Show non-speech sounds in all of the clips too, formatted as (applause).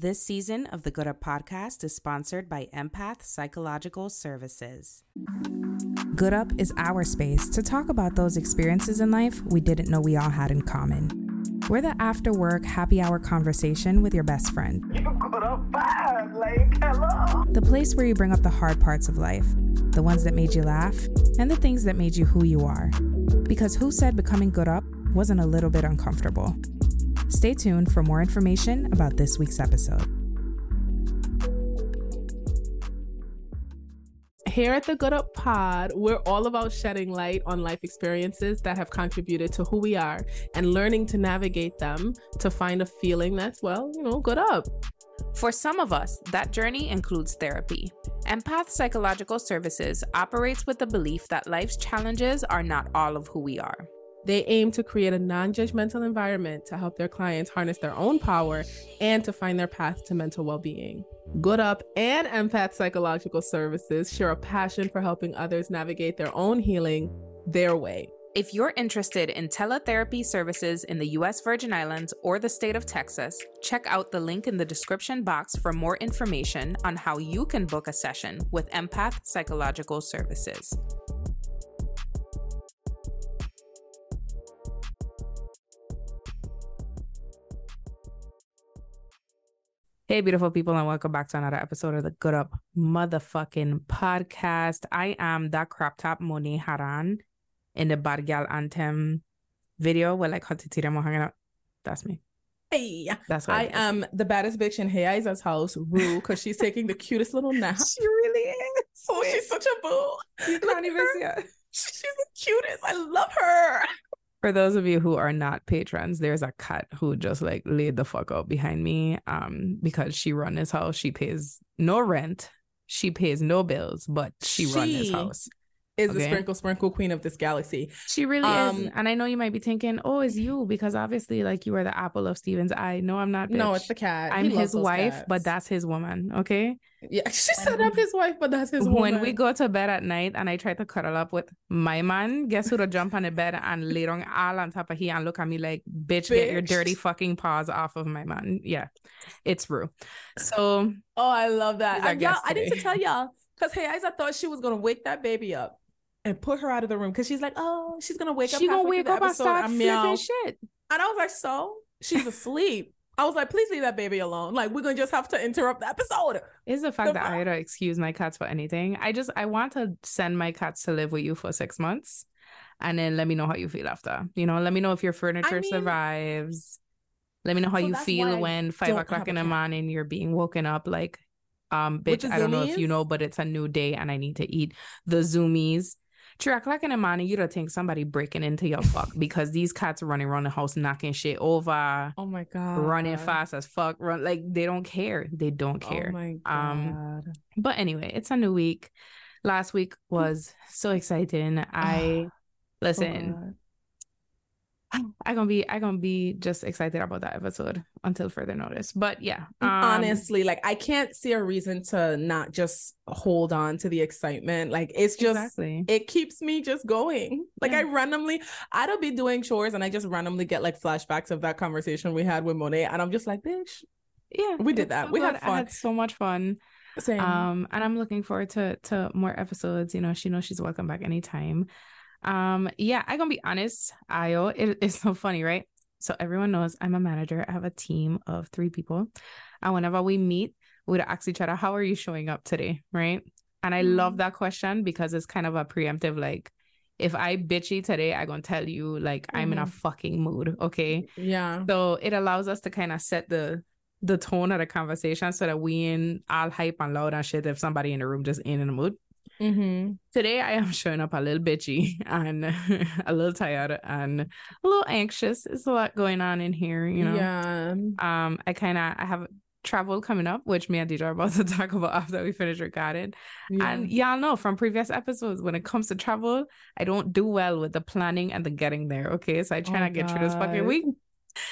This season of the Good Up podcast is sponsored by Empath Psychological Services. Good Up is our space to talk about those experiences in life we didn't know we all had in common. We're the after work happy hour conversation with your best friend. You good up fine, like hello. The place where you bring up the hard parts of life, the ones that made you laugh, and the things that made you who you are. Because who said becoming good up wasn't a little bit uncomfortable? Stay tuned for more information about this week's episode. Here at the Good Up Pod, we're all about shedding light on life experiences that have contributed to who we are and learning to navigate them to find a feeling that's, well, you know, good up. For some of us, that journey includes therapy. Empath Psychological Services operates with the belief that life's challenges are not all of who we are. They aim to create a non judgmental environment to help their clients harness their own power and to find their path to mental well being. Good Up and Empath Psychological Services share a passion for helping others navigate their own healing their way. If you're interested in teletherapy services in the US Virgin Islands or the state of Texas, check out the link in the description box for more information on how you can book a session with Empath Psychological Services. Hey, beautiful people, and welcome back to another episode of the Good Up Motherfucking Podcast. I am that crop top Moni Haran in the Bad Gal Anthem video where like Hatitira mo hanging out. That's me. Hey, That's what I am the baddest bitch in Hey Isa's house, Rue, because she's taking the cutest little nap. (laughs) She really is. Oh, she's such a boo. You can't even see it. She's the cutest. I love her. For those of you who are not patrons, there's a cat who just like laid the fuck out behind me. Um, because she run his house. She pays no rent. She pays no bills, but she, run his house. Is the sprinkle sprinkle queen of this galaxy. She really is. Um, And I know you might be thinking, oh, it's you because obviously like you are the apple of Steven's eye. No, I'm not. No, it's the cat. I'm He his those wife, but that's his woman. Okay. yeah. (laughs) She said when I'm his wife, but that's his woman. when we go to bed at night and I try to cuddle up with my man, guess who'll jump on the bed and lay down all on top of he and look at me like, bitch, get your dirty fucking paws off of my man. Yeah, it's Rue. So Oh, I love that. She's our y'all, I need to tell y'all (laughs) because Hey Isa thought she was gonna wake that baby up and put her out of the room because she's like, oh, she's gonna wake up. she gonna wake up episode start and flipping meow. shit. And I was like, so she's asleep. I was like, please leave that baby alone. Like, we're gonna just have to interrupt the episode. Is the fact The that I to excuse my cats for anything. I just I want to send my cats to live with you for six months, and then let me know how you feel after. You know, let me know if your furniture mean- survives. Let me know how So you feel when five o'clock in the morning you're being woken up like, um, bitch. I don't know if you know, but it's a new day and I need to eat the zoomies. O'clock in the morning, you don't think somebody breaking into your fuck (laughs) because these cats running around the house knocking shit over, Oh my god. running fast as fuck, run like they don't care. They don't care. Oh my Um, god. But anyway, it's a new week. Last week was so exciting. I (sighs) Oh listen. (sighs) I gonna be I gonna be just excited about that episode until further notice. But yeah, um, honestly like i can't see a reason to not just hold on to the excitement like it's just exactly. it keeps me just going like i randomly i don't be doing chores and i just randomly get like flashbacks of that conversation we had with monet and i'm just like bitch yeah, we did that. so We had good. I had so much fun. same Um, and I'm looking forward to to more episodes. You know, she knows she's welcome back anytime. Um, yeah, I gonna be honest, Ayo, it, it's so funny, right? So everyone knows I'm a manager. I have a team of three people, and whenever we meet, we'd ask each other, "How are you showing up today?" Right? And I love Mm. that question because it's kind of a preemptive, like. If I bitchy today, I'm gonna tell you like I'm in a Mhm. fucking mood. Okay. yeah So it allows us to kind of set the the tone of the conversation so that we in all hype and loud and shit if somebody in the room just ain't in the mood. Mm-hmm. Today I am showing up a little bitchy (laughs) and (laughs) a little tired and a little anxious. It's a lot going on in here, you know. yeah Um, I kind of I have travel coming up, which me and Deidre are about (laughs) to talk about after we finish recording. yeah And y'all know from previous episodes, when it comes to travel, I don't do well with the planning and the getting there. Okay, so I try Oh, to get through this fucking week.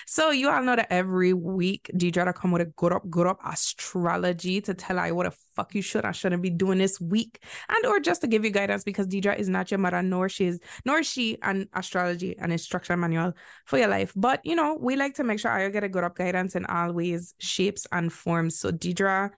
So you all know that every week Deidre to come with a good up, good up astrology to tell you what the fuck you should I shouldn't be doing this week, and or just to give you guidance because Deidre is not your mother, nor she is, nor she an astrology and instruction manual for your life. But you know, we like to make sure I get a good up guidance in all ways, shapes, and forms. So Deidre,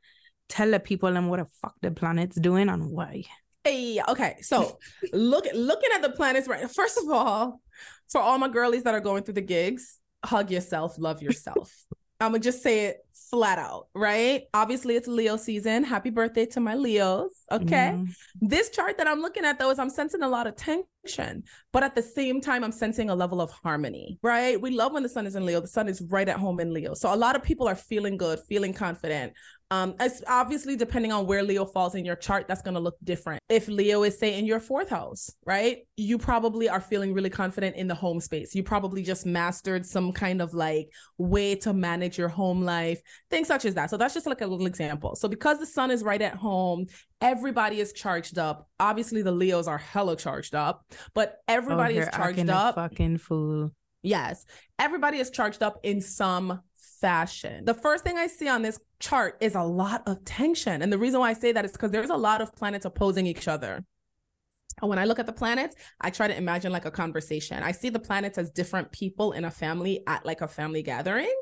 tell the people them what the fuck the planet's doing and why. Hey, okay. So look looking at the planets right. First of all, for all my girlies that are going through the gigs, hug yourself, love yourself. I'm gonna just say it flat out, right? Obviously, it's Leo season. Happy birthday to my Leos. Okay. Mhm. This chart that I'm looking at though is I'm sensing a lot of tension, but at the same time, I'm sensing a level of harmony, right? We love when the sun is in Leo. The sun is right at home in Leo. So a lot of people are feeling good, feeling confident. Um, it's obviously depending on where Leo falls in your chart, that's gonna look different. If Leo is say in your fourth house, right? You probably are feeling really confident in the home space. You probably just mastered some kind of like way to manage your home life, things such as that. So that's just like a little example. So because the sun is right at home, everybody is charged up. Obviously, the Leos are hella charged up, but oh, everybody Oh, is charged up. fucking fool. Yes, everybody is charged up in some fashion. The first thing I see on this chart is a lot of tension. And the reason why I say that is because there's a lot of planets opposing each other. And when I look at the planets, I try to imagine like a conversation. I see the planets as different people in a family at like a family gathering.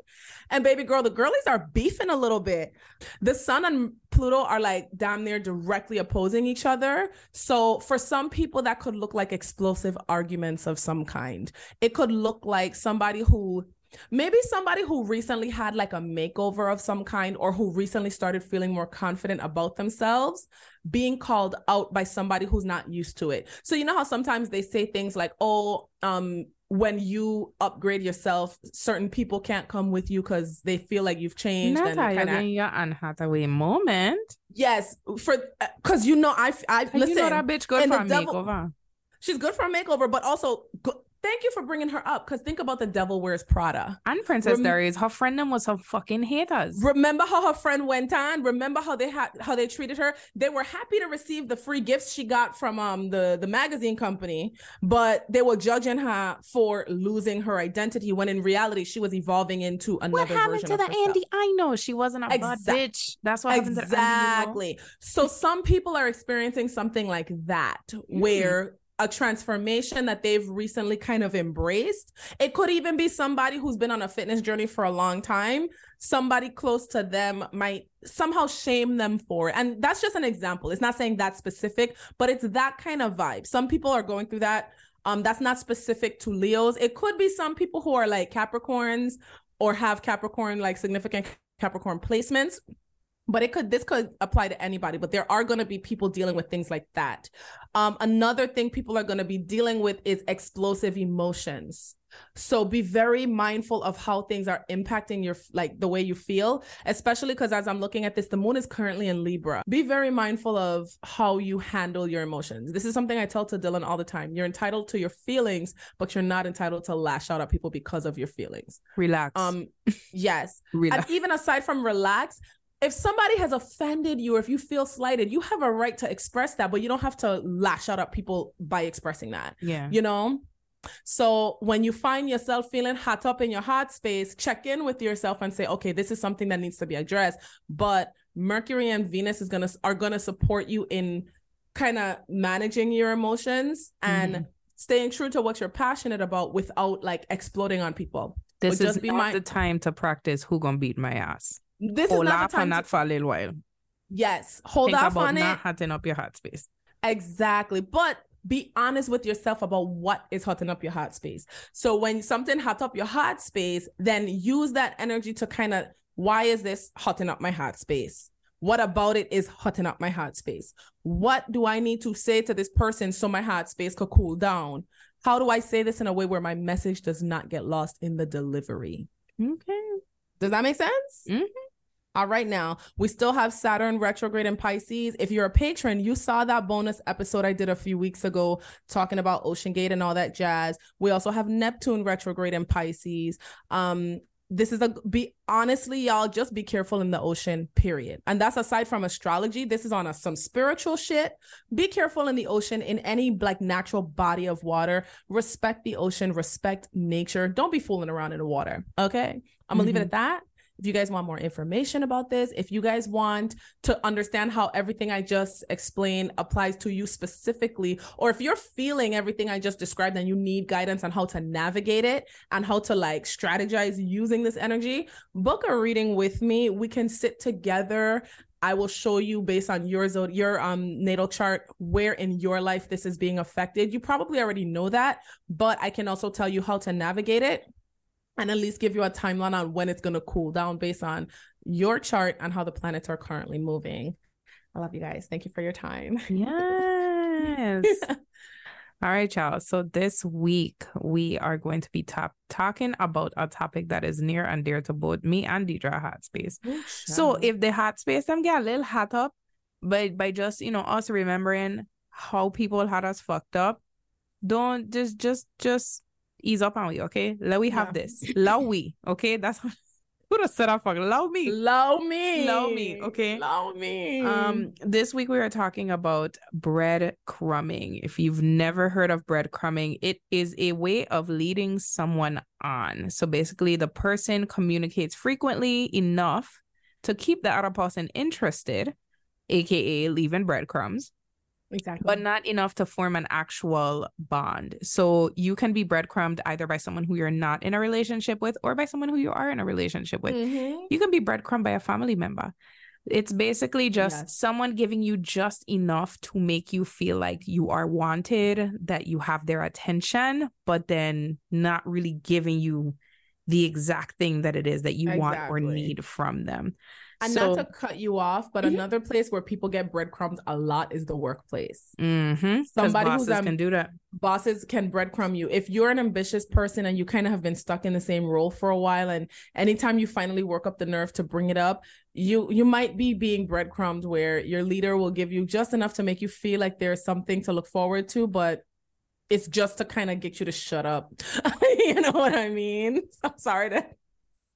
And baby girl, the girlies are beefing a little bit. The sun and Pluto are like damn near directly opposing each other. So for some people, that could look like explosive arguments of some kind. It could look like somebody who maybe somebody who recently had like a makeover of some kind or who recently started feeling more confident about themselves being called out by somebody who's not used to it. So you know how sometimes they say things like, "Oh, um when you upgrade yourself, certain people can't come with you because they feel like you've changed. Not and kinda- getting your Anne Hathaway moment. yes, for because you know, I I And listen. you know that bitch good for a devil- makeover. she's good for a makeover, but also go- thank you for bringing her up because think about the devil wears Prada. And Princess Rem- Darius, her friend them was her fucking haters. Remember how her friend went on? Remember how they had how they treated her? They were happy to receive the free gifts she got from um the the magazine company, but they were judging her for losing her identity when in reality she was evolving into another what happened to the herself. Andy? I know she wasn't a bad bitch. That's what happened to Andy. you know? Exactly. So some people are experiencing something like that, Hmm. where a transformation that they've recently kind of embraced. It could even be somebody who's been on a fitness journey for a long time. Somebody close to them might somehow shame them for it. And that's just an example. It's not saying that specific, but it's that kind of vibe. Some people are going through that. Um, that's not specific to Leos. It could be some people who are like Capricorns or have Capricorn like significant Capricorn placements but it could this could apply to anybody but there are going to be people dealing with things like that. Um another thing people are going to be dealing with is explosive emotions. So be very mindful of how things are impacting your like the way you feel especially because as i'm looking at this the moon is currently in libra. Be very mindful of how you handle your emotions. This is something i tell to dylan all the time. You're entitled to your feelings but you're not entitled to lash out at people because of your feelings. Relax. um (laughs) yes. Relax. and even aside from relax, if somebody has offended you or if you feel slighted, you have a right to express that, but you don't have to lash out at people by expressing that, yeah. you know? So when you find yourself feeling hot up in your heart space, check in with yourself and say, okay, this is something that needs to be addressed. But Mercury and Venus is gonna are gonna support you in kind of managing your emotions and Mhm. staying true to what you're passionate about without like exploding on people. This But is just be not mind- the time to practice who gonna beat my ass. This Hold is not off the time on to- that for a little while. Yes, hold Think off about on not it. hotting up your heart space. Exactly. But be honest with yourself about what is hotting up your heart space. So when something hot up your heart space, then use that energy to kind of why is this hotting up my heart space? What about it is hotting up my heart space? What do I need to say to this person so my heart space could cool down? How do I say this in a way where my message does not get lost in the delivery? Okay. Does that make sense? Mhm. All right, now. We still have Saturn retrograde in Pisces. If you're a patron, you saw that bonus episode I did a few weeks ago talking about Ocean Gate and all that jazz. We also have Neptune retrograde in Pisces. Um, this is a be honestly y'all just be careful in the ocean period. And that's aside from astrology. This is on a, some spiritual shit. Be careful in the ocean in any like natural body of water. Respect the ocean. Respect nature. Don't be fooling around in the water okay? I'm gonna leave it Mhm. at that if you guys want more information about this if you guys want to understand how everything i just explained applies to you specifically or if you're feeling everything i just described and you need guidance on how to navigate it and how to like strategize using this energy, book a reading with me. We can sit together. I will show you based on your your um natal chart where in your life this is being affected. You probably already know that, but I can also tell you how to navigate it and at least give you a timeline on when it's going to cool down based on your chart and how the planets are currently moving. I love you guys. Thank you for your time. (laughs) Yes. (laughs) All right, y'all. So this week we are going to be top talking about a topic that is near and dear to both me and Deidre Hot Space. So if the hot space them get a little hot up, but by just you know us remembering how people had us fucked up, don't just just just ease up on we, okay? Let we have Yeah. this. Love we, okay? That's (laughs) who the set up fuck. Love me. Love me. Love me, okay? Love me. Um, this week we are talking about bread crumbing. If you've never heard of bread crumbing, it is a way of leading someone on. So basically, the person communicates frequently enough to keep the other person interested, aka leaving breadcrumbs, exactly. but not enough to form an actual bond. So you can be breadcrumbed either by someone who you're not in a relationship with or by someone who you are in a relationship with. Mhm. You can be breadcrumbed by a family member. It's basically just Yes. someone giving you just enough to make you feel like you are wanted, that you have their attention, but then not really giving you the exact thing that it is that you want or need from them. And so, not to cut you off, but Mhm. another place where people get breadcrumbs a lot is the workplace. Mhm, 'cause Somebody who's, um, can do that. Bosses can breadcrumb you. If you're an ambitious person and you kind of have been stuck in the same role for a while, and anytime you finally work up the nerve to bring it up, you you might be being breadcrumbed where your leader will give you just enough to make you feel like there's something to look forward to, but it's just to kind of get you to shut up. (laughs) you know what I mean? (laughs) I'm sorry to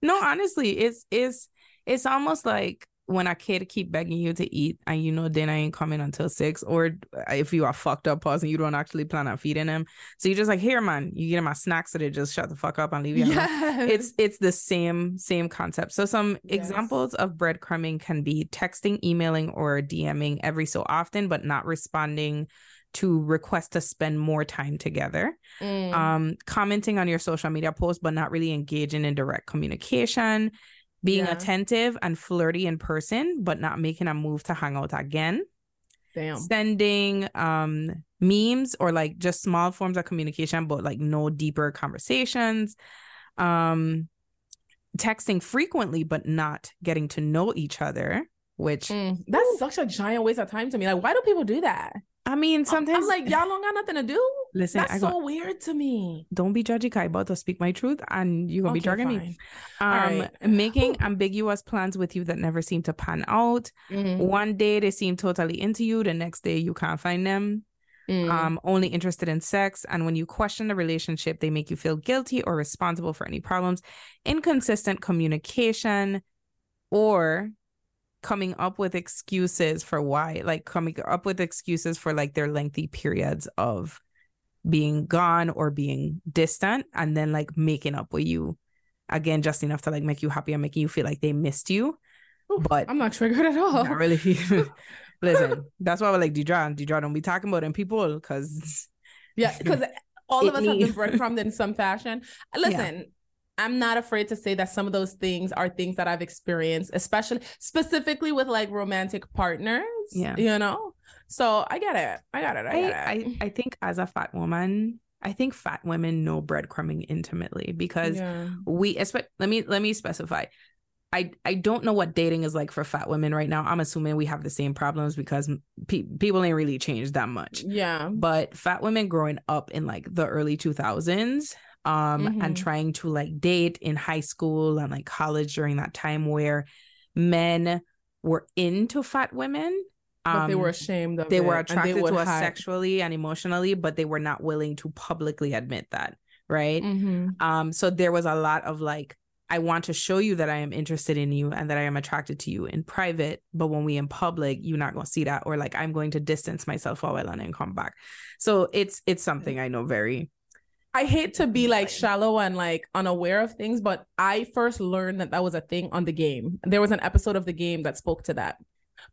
No, honestly, it's it's it's almost like when a kid keep begging you to eat and you know dinner ain't coming until six, or if you are fucked up person, you don't actually plan on feeding them. So you're just like, here, man, you get them a snack so they just shut the fuck up and leave you. Yes. It's it's the same same concept. So some Yes. examples of breadcrumbing can be texting, emailing, or DMing every so often, but not responding to requests to spend more time together Mm. um commenting on your social media posts but not really engaging in direct communication being Yeah. attentive and flirty in person but not making a move to hang out again Damn. sending um memes or like just small forms of communication but like no deeper conversations um texting frequently but not getting to know each other which Mm. That's such a giant waste of time to me. Like, why do people do that? i mean I'm- sometimes I'm like, y'all don't got nothing to do. Listen That's I so weird to me. don't be judgy kai about to speak my truth and you're gonna be Okay, drugging me fine. um right. making ambiguous plans with you that never seem to pan out Mm, one day they seem totally into you the next day you can't find them mm. um only interested in sex and when you question the relationship they make you feel guilty or responsible for any problems inconsistent communication or coming up with excuses for why like coming up with excuses for like their lengthy periods of being gone or being distant and then like making up with you again just enough to like make you happy and making you feel like they missed you Oof, but I'm not triggered at all. not really (laughs) (laughs) listen that's why we're like Deidre and Deidre don't be talking about them people because (laughs) Yeah, because all of us have need- been breadcrumbed in some fashion. Listen, I'm not afraid to say that some of those things are things that I've experienced, especially specifically with like romantic partners. Yeah. You know? So I get it. I got it. I I, get it. I I think as a fat woman I think fat women know breadcrumbing intimately because yeah. we expect let me let me specify I, I don't know what dating is like for fat women right now. I'm assuming we have the same problems because pe- people ain't really changed that much. Yeah. But fat women growing up in like the early 2000s um and Mhm. trying to like date in high school and like college during that time where men were into fat women But they were um, ashamed of they it. were and they attracted to us hide. sexually and emotionally but they were not willing to publicly admit that right Mhm. um so there was a lot of like I want to show you that I am interested in you and that I am attracted to you in private, but when we in public, you're not gonna see that, or like I'm going to distance myself for a while and come back. So it's it's something I know very I hate to be like shallow and like unaware of things, but I first learned that that was a thing on the game. There was an episode of the game that spoke to that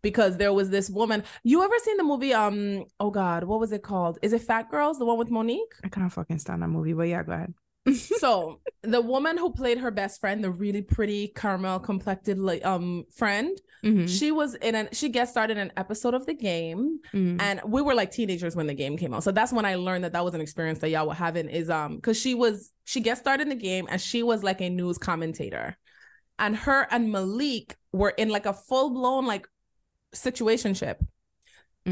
because there was this woman. You ever seen the movie? Um, oh God, what was it called? Is it Phat Girlz, the one with Mo'Nique? I can't fucking stand that movie, but yeah, go ahead. so (laughs) the woman who played her best friend, the really pretty caramel complected um friend, Mhm. she was in an she guest started an episode of the game Mhm. and we were like teenagers when the game came out so that's when i learned that that was an experience that y'all were having is um because she was she guest started in the game and she was like a news commentator and her and malik were in like a full-blown like situationship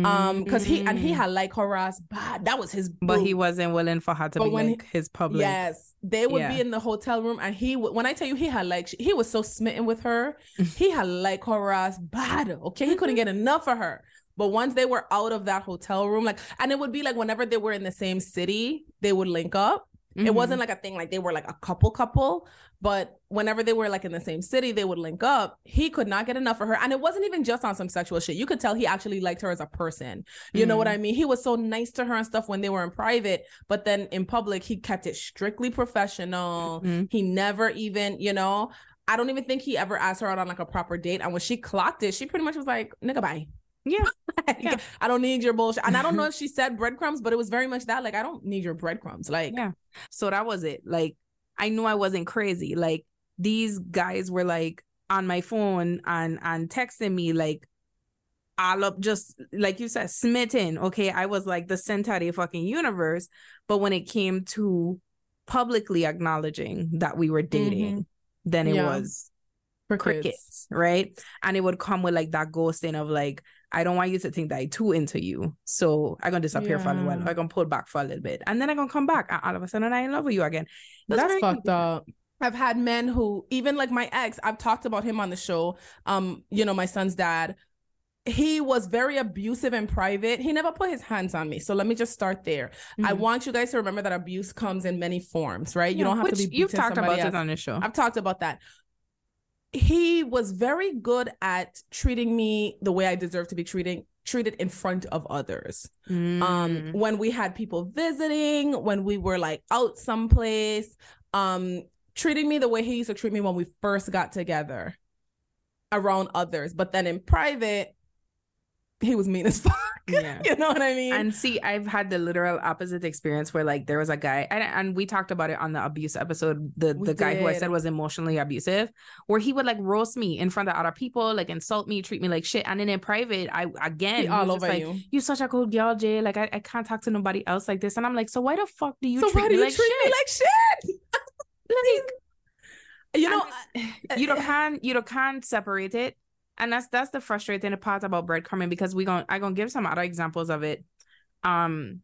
um because he and he Mm. had like her ass bad that was his but he wasn't willing for her to But be when he- his public. Yes, they would be in the hotel room, and he would. When I tell you, he had like he was so smitten with her, (laughs) he had like her ass bad. Okay, he couldn't get enough of her. But once they were out of that hotel room, like, and it would be like whenever they were in the same city, they would link up. It Mhm. wasn't like a thing like they were like a couple couple, but whenever they were like in the same city, they would link up. He could not get enough of her. And it wasn't even just on some sexual shit. You could tell he actually liked her as a person. You know what Mhm. I mean? He was so nice to her and stuff when they were in private, but then in public, he kept it strictly professional. Mhm. He never even, you know, I don't even think he ever asked her out on like a proper date. And when she clocked it, she pretty much was like, nigga, bye. Yeah. (laughs) Like, Yeah. I don't need your bullshit. And I don't know if she said breadcrumbs, but it was very much that. Like, I don't need your breadcrumbs. Like, Yeah. So that was it. Like I knew I wasn't crazy. Like these guys were like on my phone and and texting me like all up just like you said smitten. Okay, I was like the center of the fucking universe. But when it came to publicly acknowledging that we were dating, mm-hmm. then it Yeah. was crickets. crickets, right? And it would come with like that ghosting of like, I don't want you to think that I too into you. So I'm gonna disappear for a little while. I'm gonna pull back for a little bit. And then I'm gonna come back. And all of a sudden I'm in love with you again. That's, very fucked up. I've had men who, even like my ex, I've talked about him on the show. Um, you know, my son's dad. He was very abusive in private. He never put his hands on me. So let me just start there. I Mhm. want you guys to remember that abuse comes in many forms, right? You don't have to be. you've beating talked somebody about else. it on the show. I've talked about that. He was very good at treating me the way I deserve to be treating treated in front of others. Um, Mm. when we had people visiting, when we were like out someplace, um, treating me the way he used to treat me when we first got together around others. But then in private, he was mean as (laughs) fuck. yeah. (laughs) you know what I mean? And see, I've had the literal opposite experience where like there was a guy, and, and we talked about it on the abuse episode. The We the guy who I said was emotionally abusive, where he would like roast me in front of other people, like insult me, treat me like shit. And then in private, I again He all over like, you. You such a cool girl, Jay. Like I, I can't talk to nobody else like this. And I'm like, so why the fuck do you so treat why me do you like treat shit? me like shit? (laughs) like You know, you don't can't you don't can't separate it and that's that's the frustrating part about breadcrumbing because we going i gonna give some other examples of it. Um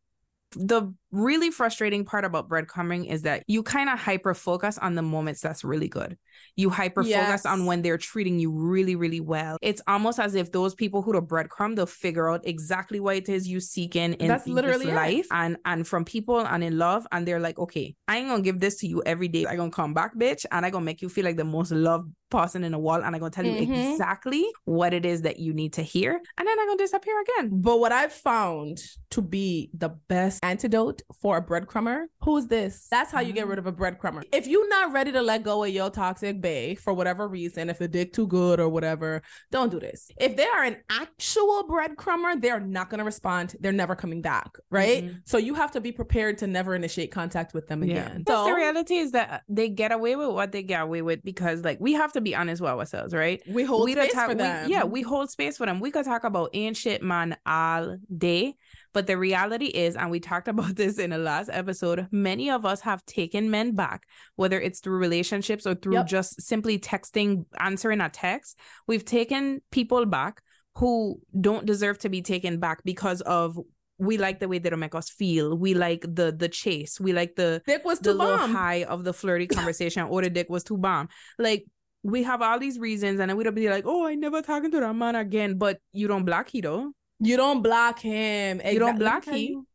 the really frustrating part about breadcrumbing is that you kind of hyper focus on the moments that's really good you hyper focus Yes. on when they're treating you really really well it's almost as if those people who are breadcrumb they'll figure out exactly what it is you seeking in That's in literally it. life and and from people and in love and they're like okay i ain't gonna give this to you every day i gonna come back bitch and i gonna make you feel like the most loved person in the world and i'm gonna tell you Mhm. exactly what it is that you need to hear and then i'm gonna disappear again But what I've found to be the best antidote for a breadcrumber, who's this? That's how you get rid of a breadcrumber. If you're not ready to let go of your toxic bae for whatever reason, if the dick too good or whatever, don't do this. If they are an actual breadcrumber, they're not gonna respond. They're never coming back, right? Mhm. So you have to be prepared to never initiate contact with them again. Because So the reality is that they get away with what they get away with because like we have to be honest with ourselves right we hold we space talk- for we- them. yeah, we hold space for them. We could talk about shit man all day, but the reality is, and we talked (laughs) about this in the last episode, many of us have taken men back, whether it's through relationships or through Yep. just simply texting, answering a text. We've taken people back who don't deserve to be taken back because of we like the way they don't make us feel. We like the the chase. We like the dick was too bomb. high of the flirty (laughs) conversation or the dick was too bomb. Like we have all these reasons and then we'd be like, oh, I never talking to that man again. But you don't block he though. You don't block him. You don't block let me tell he. you,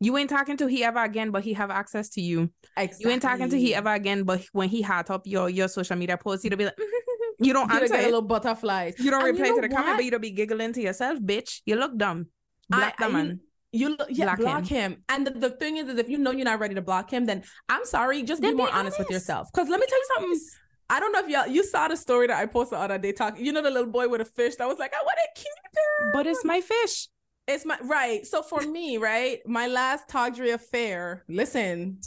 You ain't talking to he ever again, but he have access to you. Exactly. You ain't talking to he ever again, but when he hot up your your social media post, you will be like, (laughs) you don't You answer get a little butterflies. You don't And you reply to know the comment, but you don't be giggling to yourself, bitch. You look dumb. Black I- the I- man. You look, yeah, Block block, him. And the, the thing is, is if you know you're not ready to block him, then I'm sorry, just be Then be more honest. with yourself. Because let me tell you something. I don't know if y'all you saw the story that I posted the other day. Talk, you know, the little boy with a fish that was like, I want to keep it. But it's my fish. It's my right. So for me, right, my last tawdry affair. Listen,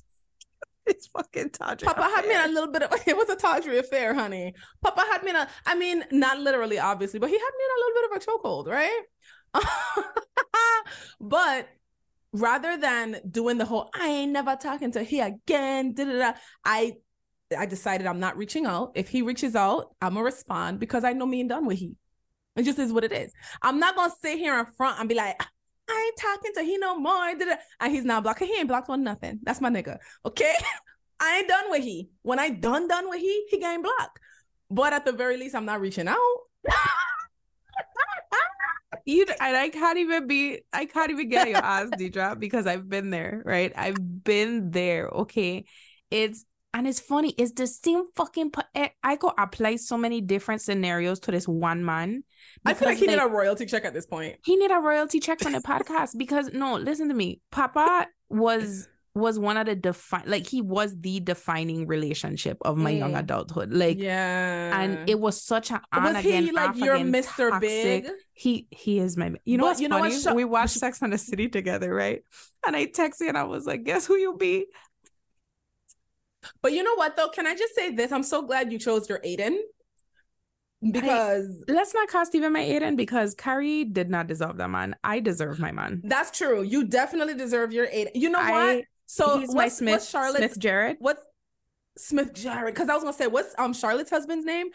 It's fucking Tadra. Papa had me in a little bit of (laughs) it was a tawdry affair, honey. Papa had me in a I mean, not literally, obviously, but he had me in a little bit of a chokehold, right? (laughs) but rather than doing the whole I ain't never talking to he again, da, da, da, I I decided I'm not reaching out. If he reaches out, I'm gonna respond because I know me and done with he. It just is what it is. I'm not gonna sit here in front and be like, I ain't talking to he no more. da, da," And he's not blocking. He ain't blocked on nothing. That's my nigga. Okay. (laughs) I ain't done with he. When I done done with he, he getting blocked. But at the very least, I'm not reaching out. (laughs) You and I can't even be I can't even get your ass, Deidre, because I've been there, right? I've been there. Okay. It's and it's funny, it's the same fucking eh, I could apply so many different scenarios to this one man. I feel like he need a royalty check at this point. he need a royalty check from the podcast because no, listen to me. Papa was was one of the define like he was the defining relationship of my young Mm. adulthood. Like yeah. and it was such an was again, he like your Mr. toxic- Big? He he is my you know But what's you know what, funny? Sha- we watched Sex on the City together, right? And I texted and I was like, guess who you'll be? But you know what though? Can I just say this? I'm so glad you chose your Aidan. Because Let's not cast even my Aidan because Carrie did not deserve that man. I deserve my man. that's true. You definitely deserve your Aidan. You know I- what? So He's my Smith, what's Charlotte's Smith Jerrod. what's Smith Jerrod? Because I was gonna say, what's um Charlotte's husband's name?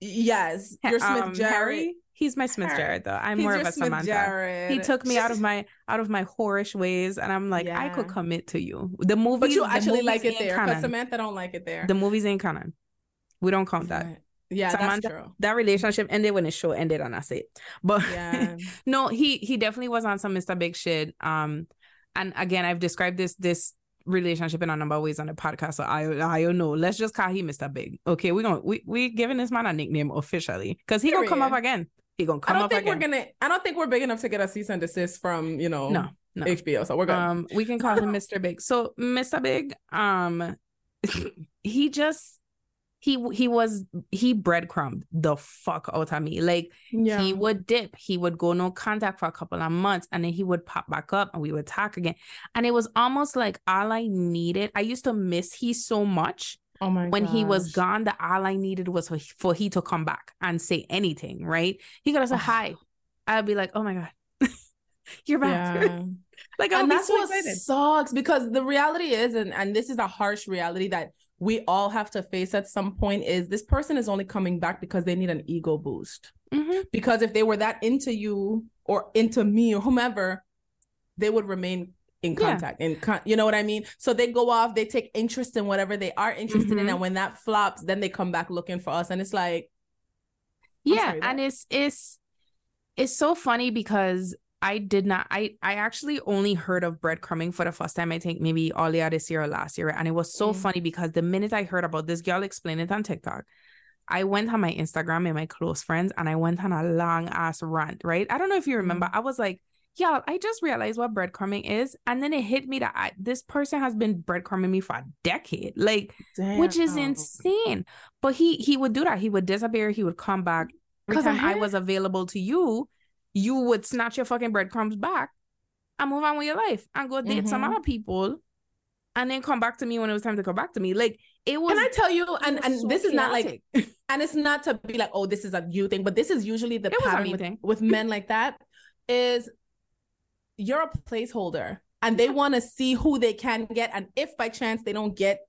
Yes, your Smith Um, Jerrod. Harry. He's my Smith Jerrod though. I'm He's more of a Smith Samantha. Jerrod. He took me out of my out of my whorish ways, and I'm like, I could commit to you. The movie, But you actually like it there because Samantha don't like it there. The movies ain't canon. We don't count that. Right. Yeah, Samantha- that's true. That relationship ended when the show ended, and that's it. But (laughs) Yeah. no, he he definitely was on some Mr. Big shit. Um, and again, I've described this this relationship in a number of ways on the podcast. So I I don't know. Let's just call him Mr. Big. Okay, we're gonna we we giving this man a nickname officially because he gonna come up again. He gonna I don't think again. we're gonna. I don't think we're big enough to get a cease and desist from you know No, no. HBO. So we're good. Um, we can call him Mr. Big. So Mr. Big, um, (laughs) he just he he was he breadcrumbed the fuck out of me. Like yeah. he would dip, he would go no contact for a couple of months, and then he would pop back up, and we would talk again. And it was almost like all I needed. I used to miss he so much oh my when he was gone. the all I needed was for, for he to come back and say anything. Right? He could have said Ugh. hi. I'd be like, oh my god. (laughs) You're back. Yeah. (laughs) like and that's so what excited. sucks because the reality is, and, and this is a harsh reality that we all have to face at some point is this person is only coming back because they need an ego boost. Mhm. Because if they were that into you or into me or whomever, they would remain in Yeah. contact and con- you know what I mean? So they go off, they take interest in whatever they are interested in, Mhm. and when that flops, then they come back looking for us. And it's like, yeah sorry, and it's it's it's so funny because i did not i i actually only heard of breadcrumbing for the first time i think maybe earlier this year or last year and it was so Mm. funny because the minute i heard about this girl explain it on tiktok I went on my Instagram and my close friends and I went on a long ass rant, right? I don't know if you remember. Mm. I was like, yeah, I just realized what breadcrumbing is. And then it hit me that I, this person has been breadcrumbing me for a decade. Like, which is insane. But he he would do that. He would disappear. He would come back. Every 'Cause I time I, heard- was available to you, you would snatch your fucking breadcrumbs back and move on with your life and go date some Mhm. other people, and then come back to me when it was time to come back to me. Like it was. Can I tell you? And and so this is not like, (laughs) and it's not to be like, oh, this is a you thing, but this is usually the It pattern with, thing. with men like that. Is you're a placeholder, and they want to see who they can get, and if by chance they don't get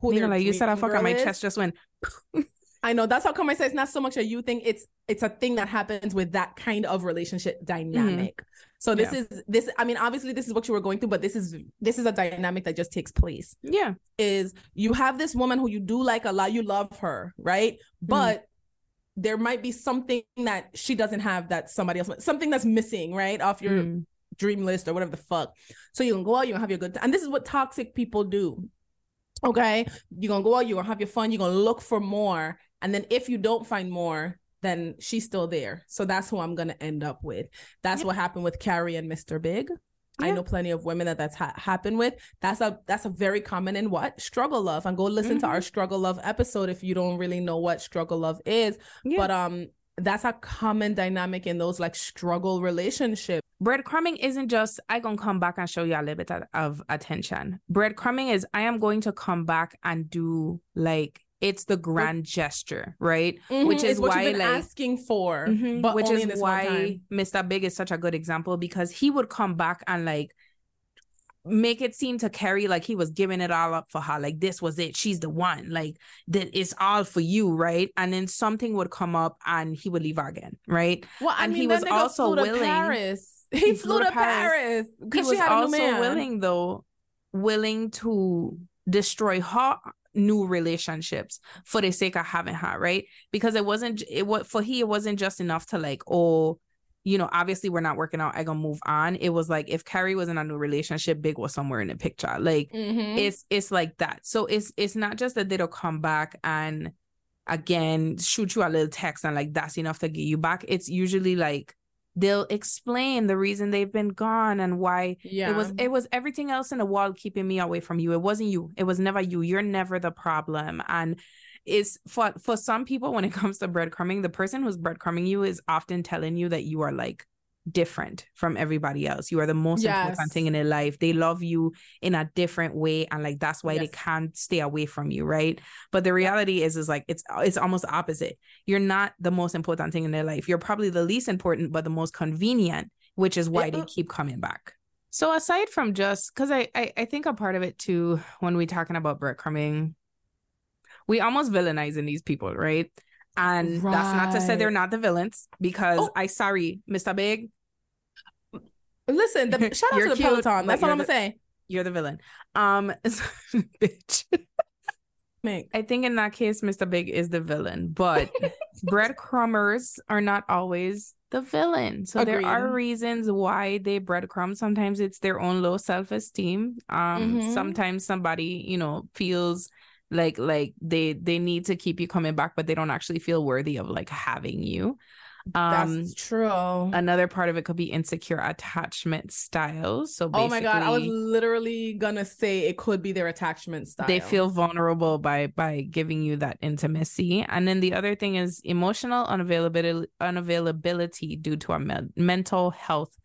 who you know, their like you said, I fuck and my chest just went. (laughs) I know that's how come I say it's not so much a you thing. It's it's a thing that happens with that kind of relationship dynamic. So this Mm-hmm. Yeah. is this. I mean, obviously this is what you were going through, but this is this is a dynamic that just takes place. Yeah, is you have this woman who you do like a lot, you love her, right? Mm-hmm. But there might be something that she doesn't have that somebody else, something that's missing, right? Off your Mm. Dream list or whatever the fuck. So you can go out, you gonna have your good time. And this is what toxic people do. Okay. You're gonna go out, you're gonna have your fun, you're gonna look for more. And then if you don't find more, then she's still there. So that's who I'm gonna end up with. That's Yeah. what happened with Carrie and Mr. Big. I know plenty of women that that's ha- happened with. That's a that's a very common in what struggle love. And go listen to Mhm. our struggle love episode if you don't really know what struggle love is. Yeah. But um, that's a common dynamic in those like struggle relationships. breadcrumbing isn't just I gonna come back and show you a little bit of, attention. Breadcrumbing is I am going to come back and do like it's the grand gesture, right? Which Mhm, is why like asking for, Mhm. but which is in this one why time. Mr. Big is such a good example because he would come back and like make it seem to Carrie like he was giving it all up for her. Like this was it. She's the one. Like that it's all for you, right? And then something would come up and he would leave her again, right? Well, I And mean, he was also flew willing- Paris. (laughs) He, flew, to Paris He because was she had a new also willing though, willing to destroy her new relationships for the sake of having her, right? Because it wasn't it was for he it wasn't just enough to like, oh, you know, obviously we're not working out, I gonna move on. It was like if Carrie was in a new relationship, Big was somewhere in the picture. Like Mhm. it's it's like that. So it's it's not just that they'll come back and again shoot you a little text and like that's enough to get you back. It's usually like they'll explain the reason they've been gone and why yeah, it was it was everything else in the world keeping me away from you. It wasn't you. It was never you. You're never the problem. And it's for for some people when it (laughs) comes to breadcrumbing, the person who's breadcrumbing you is often telling you that you are like different from everybody else. You are the most important thing in their life. They love you in a different way and like that's why they can't stay away from you, right? But the reality is is like it's it's almost opposite. You're not the most important thing in their life. You're probably the least important but the most convenient, which is why they uh keep coming back. So aside from just because I, I I think a part of it too when we talking about breadcrumbing, we almost villainizing these people, right? And that's not to say they're not the villains because Oh. I sorry, Mr. Big, Listen, the, (laughs) shout out to the cute, Peloton. That's all I'm gonna say. you're the villain. Um (laughs) bitch. I think in that case, Mr. Big is the villain, but (laughs) breadcrumbers are not always the villain. So there are reasons why they breadcrumb. Sometimes it's their own low self-esteem. Um, Mhm. sometimes somebody, you know, feels like like they they need to keep you coming back, but they don't actually feel worthy of like having you. Um That's true. another part of it could be insecure attachment styles. So oh my god, I was literally gonna say it could be their attachment style. they feel vulnerable by by giving you that intimacy and then the other thing is emotional unavailability unavailability due to a men- mental health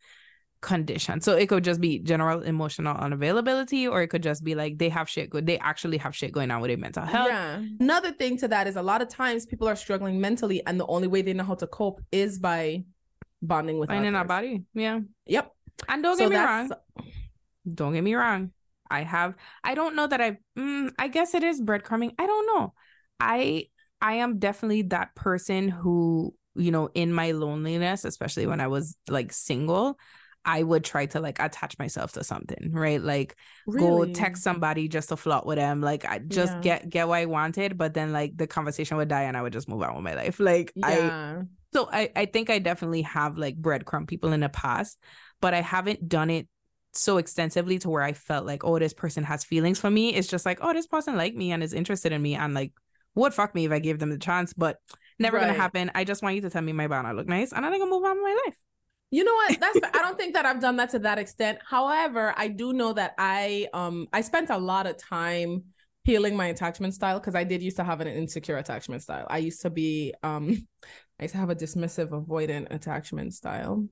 condition. So it could just be general emotional unavailability or it could just be like they have shit good they actually have shit going on with their mental health. Yeah. Another thing to that is a lot of times people are struggling mentally, and the only way they know how to cope is by bonding with finding our body. Yeah. Yep. and don't So get me that's- wrong. Don't get me wrong. I have i don't know that i've mm, i guess it is breadcrumbing. I don't know. I i am definitely that person who you know in my loneliness especially when i was like single i would try to like attach myself to something right like go text somebody just to flirt with them like i just Yeah. get get what i wanted but then like the conversation would die and i would just move on with my life like i so I, I think I definitely have like breadcrumb people in the past, but I haven't done it so extensively to where I felt like, oh, this person has feelings for me. It's just like, oh, this person like me and is interested in me and like would fuck me if I gave them the chance, but never Right. gonna happen. I just want you to tell me my banner look nice and I'm gonna move on with my life. You know what? That's I don't think that I've done that to that extent. However, I do know that I um I spent a lot of time healing my attachment style because I did used to have an insecure attachment style. I used to be um I used to have a dismissive avoidant attachment style.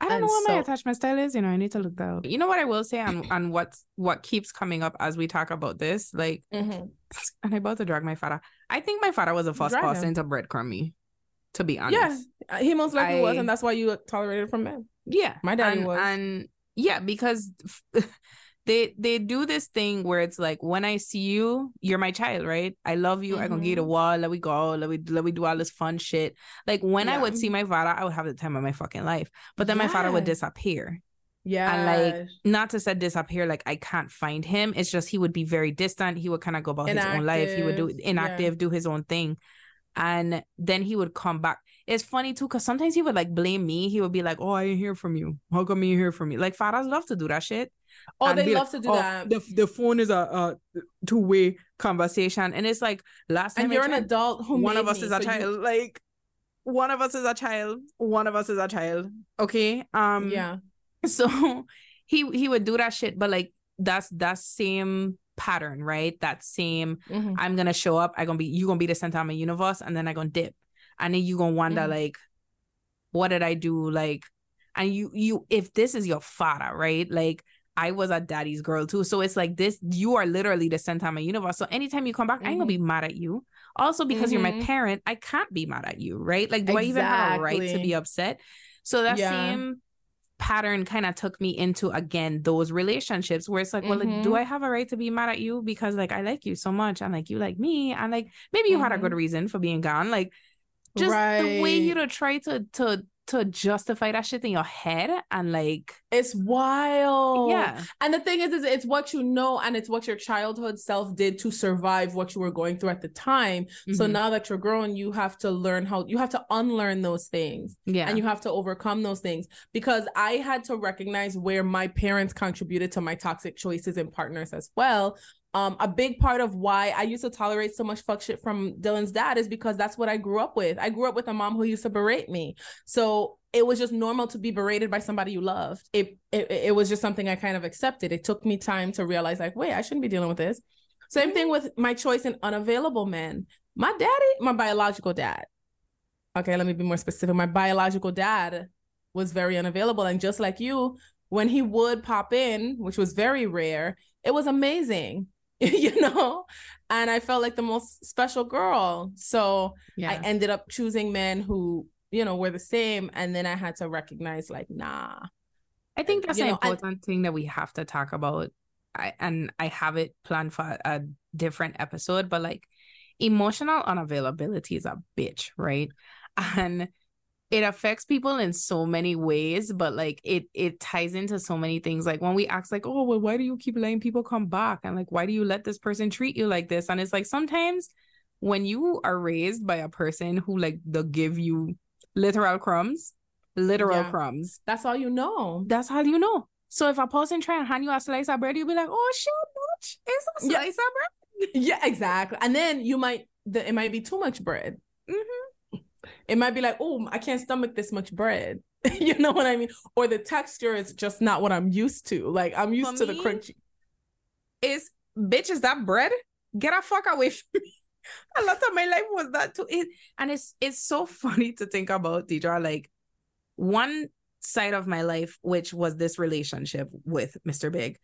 I don't And know what my attachment style is. You know, I need to look that up. You know what I will say on on what's what keeps coming up as we talk about this, like, (laughs) and I'm about to drag my father. I think my father was a first person to breadcrumb me. To be honest, Yeah, uh, he most likely was, and that's why you tolerated from men. Yeah, My daddy and, was. and yeah, because (laughs) they they do this thing where it's like when I see you, you're my child, right? I love you. I gonna give you the Mhm. wall. Let we go. Let we let we do all this fun shit. Like when I would see my father, I would have the time of my fucking life. But then my father would disappear. Yeah, And like not to say disappear, like I can't find him. It's just he would be very distant. He would kind of go about his own life. He would do Inactive, yeah. inactive, do his own thing. And then he would come back. it's funny too because sometimes he would like blame me. He would be like, "Oh, I didn't hear from you. How come you hear from me?" Like fathers love to do that shit. Oh, they love like, to do "Oh, that. The the phone is a, a two way conversation, and it's like last time and you're an adult who one of us me, is a so you- child. Like one of us is a child. One of us is a child. Okay. Um. yeah. (laughs) So he he would do that shit, but like that's that same pattern, right? That same Mhm. I'm gonna show up, I gonna be you gonna be the center of my universe, and then I gonna dip. And then you gonna wonder Mhm. like, what did I do? Like, and you you if this is your father, right? Like I was a daddy's girl too. So it's like this, you are literally the center of my universe. So anytime you come back, I ain't gonna be mad at you. Also, because you're my Mhm. parent, I can't be mad at you, right? Like, do I even have a right to be upset? So that Yeah. same pattern kind of took me into again those relationships where it's like, well, like, do Mhm. I have a right to be mad at you? Because like I like you so much. And like you like me. And like maybe you had a good reason for being gone, like just the way you Right. to try to to to justify that shit in your head and like It's wild. yeah And the thing is, is it's what you know and it's what your childhood self did to survive what you were going through at the time. So Mhm. now that you're grown, you have to learn how you have to unlearn those things yeah and you have to overcome those things. Because I had to recognize where my parents contributed to my toxic choices and partners as well. Um, a big part of why I used to tolerate so much fuck shit from Dylan's dad is because that's what I grew up with. I grew up with a mom who used to berate me. So it was just normal to be berated by somebody you loved. It, it it was just something I kind of accepted. It took me time to realize, like, wait, I shouldn't be dealing with this. Same thing with my choice in unavailable men. My daddy, my biological dad. Okay, let me be more specific. My biological dad was very unavailable, and just like you, when he would pop in, which was very rare, it was amazing, (laughs) you know. And I felt like the most special girl. So yeah I ended up choosing men who, you know, were the same. And then I had to recognize, like, nah. I think that's you an know, important thing that we have to talk about. I and I have it planned for a different episode, but like emotional unavailability is a bitch, right? (laughs) And it affects people in so many ways, but like it it ties into so many things. Like when we ask, like, oh well, why do you keep letting people come back? And like, why do you let this person treat you like this? And it's like sometimes when you are raised by a person who like they'll give you literal crumbs, literal Yeah. crumbs, That's all you know. that's how you know. So if a person try and hand you a slice of bread, you'll be like, "Oh shit, bitch, it's a Yeah. slice of bread." yeah, exactly. And then you might, the, it might be too much bread. Mhm. It might be like, oh, I can't stomach this much bread. (laughs) you know what I mean? Or the texture is just not what I'm used to. Like I'm used For to the crunchy. Is bitch, is that bread? Get a fuck away from me. (laughs) A lot of my life was that too. It, and it's it's so (laughs) funny to think about, Deidre. Like one side of my life, which was this relationship with Mr. Big,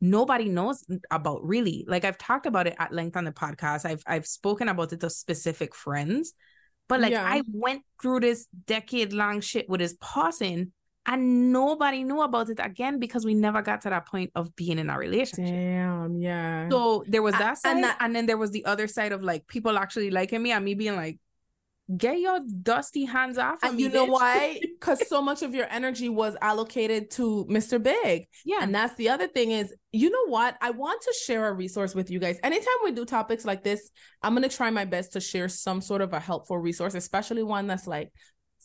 nobody knows about really. Like I've talked about it at length on the podcast. I've I've spoken about it to specific friends, but like Yeah. I went through this decade long shit with his pausing, and nobody knew about it again because we never got to that point of being in a relationship. Damn, yeah. So there was that side, and and, then there was the other side of like people actually liking me and me being like, "Get your dusty hands off!" of and me, you know bitch." why? (laughs) Because so much of your energy was allocated to Mr. Big. Yeah, And that's the other thing is, you know what? I want to share a resource with you guys. Anytime we do topics like this, I'm going to try my best to share some sort of a helpful resource, especially one that's like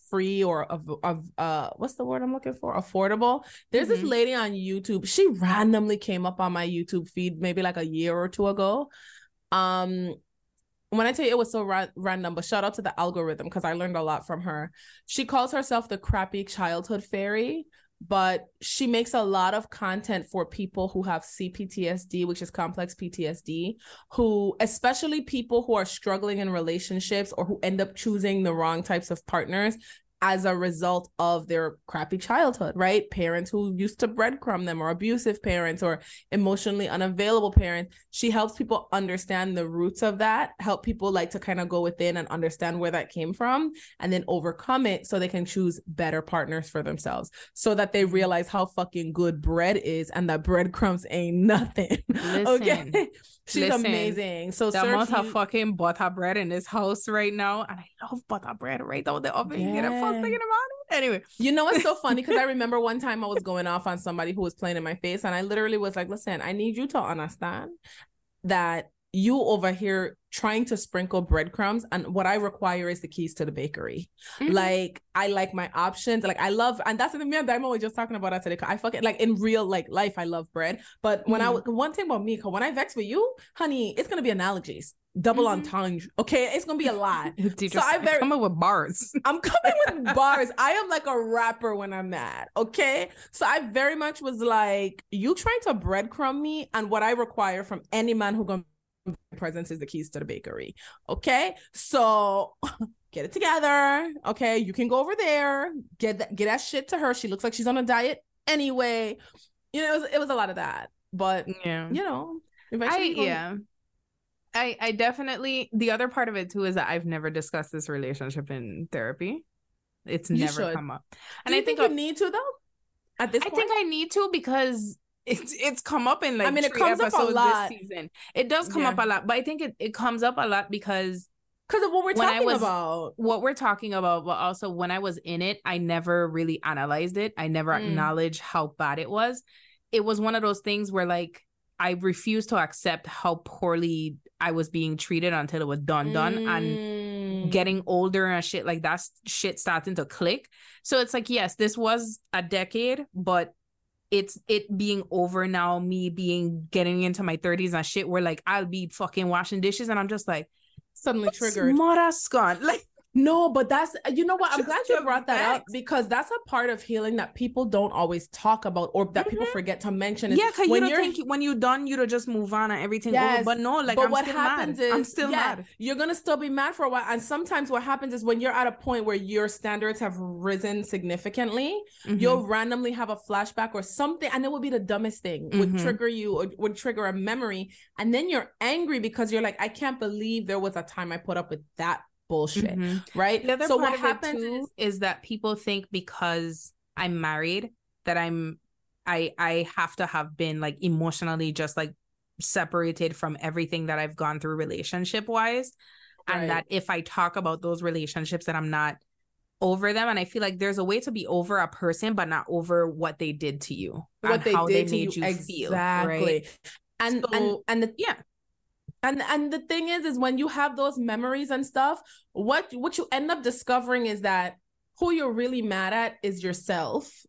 free or of, of uh what's the word I'm looking for? Affordable. There's this Mhm. lady on YouTube. She randomly came up on my YouTube feed maybe like a year or two ago. Um when I tell you it was so ra- random, but shout out to the algorithm because I learned a lot from her. She calls herself the crappy childhood fairy, but she makes a lot of content for people who have CPTSD, which is complex PTSD, who, especially people who are struggling in relationships or who end up choosing the wrong types of partners as a result of their crappy childhood, right? Parents who used to breadcrumb them, or abusive parents, or emotionally unavailable parents. She helps people understand the roots of that, help people like to kind of go within and understand where that came from, and then overcome it so they can choose better partners for themselves, so that they mm-hmm. realize how fucking good bread is and that breadcrumbs ain't (laughs) nothing. okay. She's listen. amazing. So the search amount of fucking butter bread in this house right now, and I love butter bread right out the oven. Get it first Yeah. thing in the morning. Anyway, You know what's so funny? Because I (laughs) remember one time I was going off on somebody who was playing in my face, and I literally was like, "Listen, I need you to understand that you over here trying to sprinkle breadcrumbs and what i require is the keys to the bakery Mhm. like i like my options like i love and that's the me i'm were just talking about that today i fucking like in real like life i love bread but when Mhm. i one thing about me when i vex with you honey it's gonna be analogies double Mhm. entendre okay it's gonna be a lot (laughs) So I I very- come up with bars. (laughs) I'm coming with (laughs) bars. I am like a rapper when I'm mad. Okay. So I very much was like, you trying to breadcrumb me, and what I require from any man who gonna presents is the keys to the bakery. Okay. So (laughs) get it together. Okay. You can go over there, get that get that shit to her. She looks like she's on a diet anyway. You know, it was it was a lot of that. But Yeah. you know, I yeah. I I definitely the other part of it too is that I've never discussed this relationship in therapy. It's You never should. come up. And I think, you I, need to though? At this I point? think I need to because it's it's come up in like I mean, it comes up a lot. this season. It does come Yeah. up a lot, but I think it, it comes up a lot because because of what we're talking was- about. what we're talking about, but also when I was in it, I never really analyzed it. I never Mm. acknowledged how bad it was. It was one of those things where like I refused to accept how poorly I was being treated until it was done done and Mm. getting older and shit like that shit starting to click. So it's like yes, this was a decade, but it's it being over now, me being getting into my 30s and shit where like I'll be fucking washing dishes and I'm just like suddenly triggered. Mother scone. (laughs) Like No, but that's you know what? I'm Just glad you brought that up because that's a part of healing that people don't always talk about or that people forget to mention. Mm-hmm. Yeah, because when don't you're- think when you're done, you don't just move on and everything Yes, over. But no, like but I'm what still happens mad. is I'm still yeah, mad. You're gonna still be mad for a while, and sometimes what happens is when you're at a point where your standards have risen significantly, Mhm. you'll randomly have a flashback or something, and it would be the dumbest thing. Would Mhm. trigger you or would trigger a memory, and then you're angry because you're like, I can't believe there was a time I put up with that bullshit, Mhm. right? The other so part what happens too is is that people think because I'm married that I'm I I have to have been like emotionally just like separated from everything that I've gone through relationship wise. Right. And that if I talk about those relationships that I'm not over them and I feel like there's a way to be over a person but not over what they did to you. what and they how did to made you, you feel. exactly. Right? And and and the Yeah. And and the thing is is when you have those memories and stuff what what you end up discovering is that who you're really mad at is yourself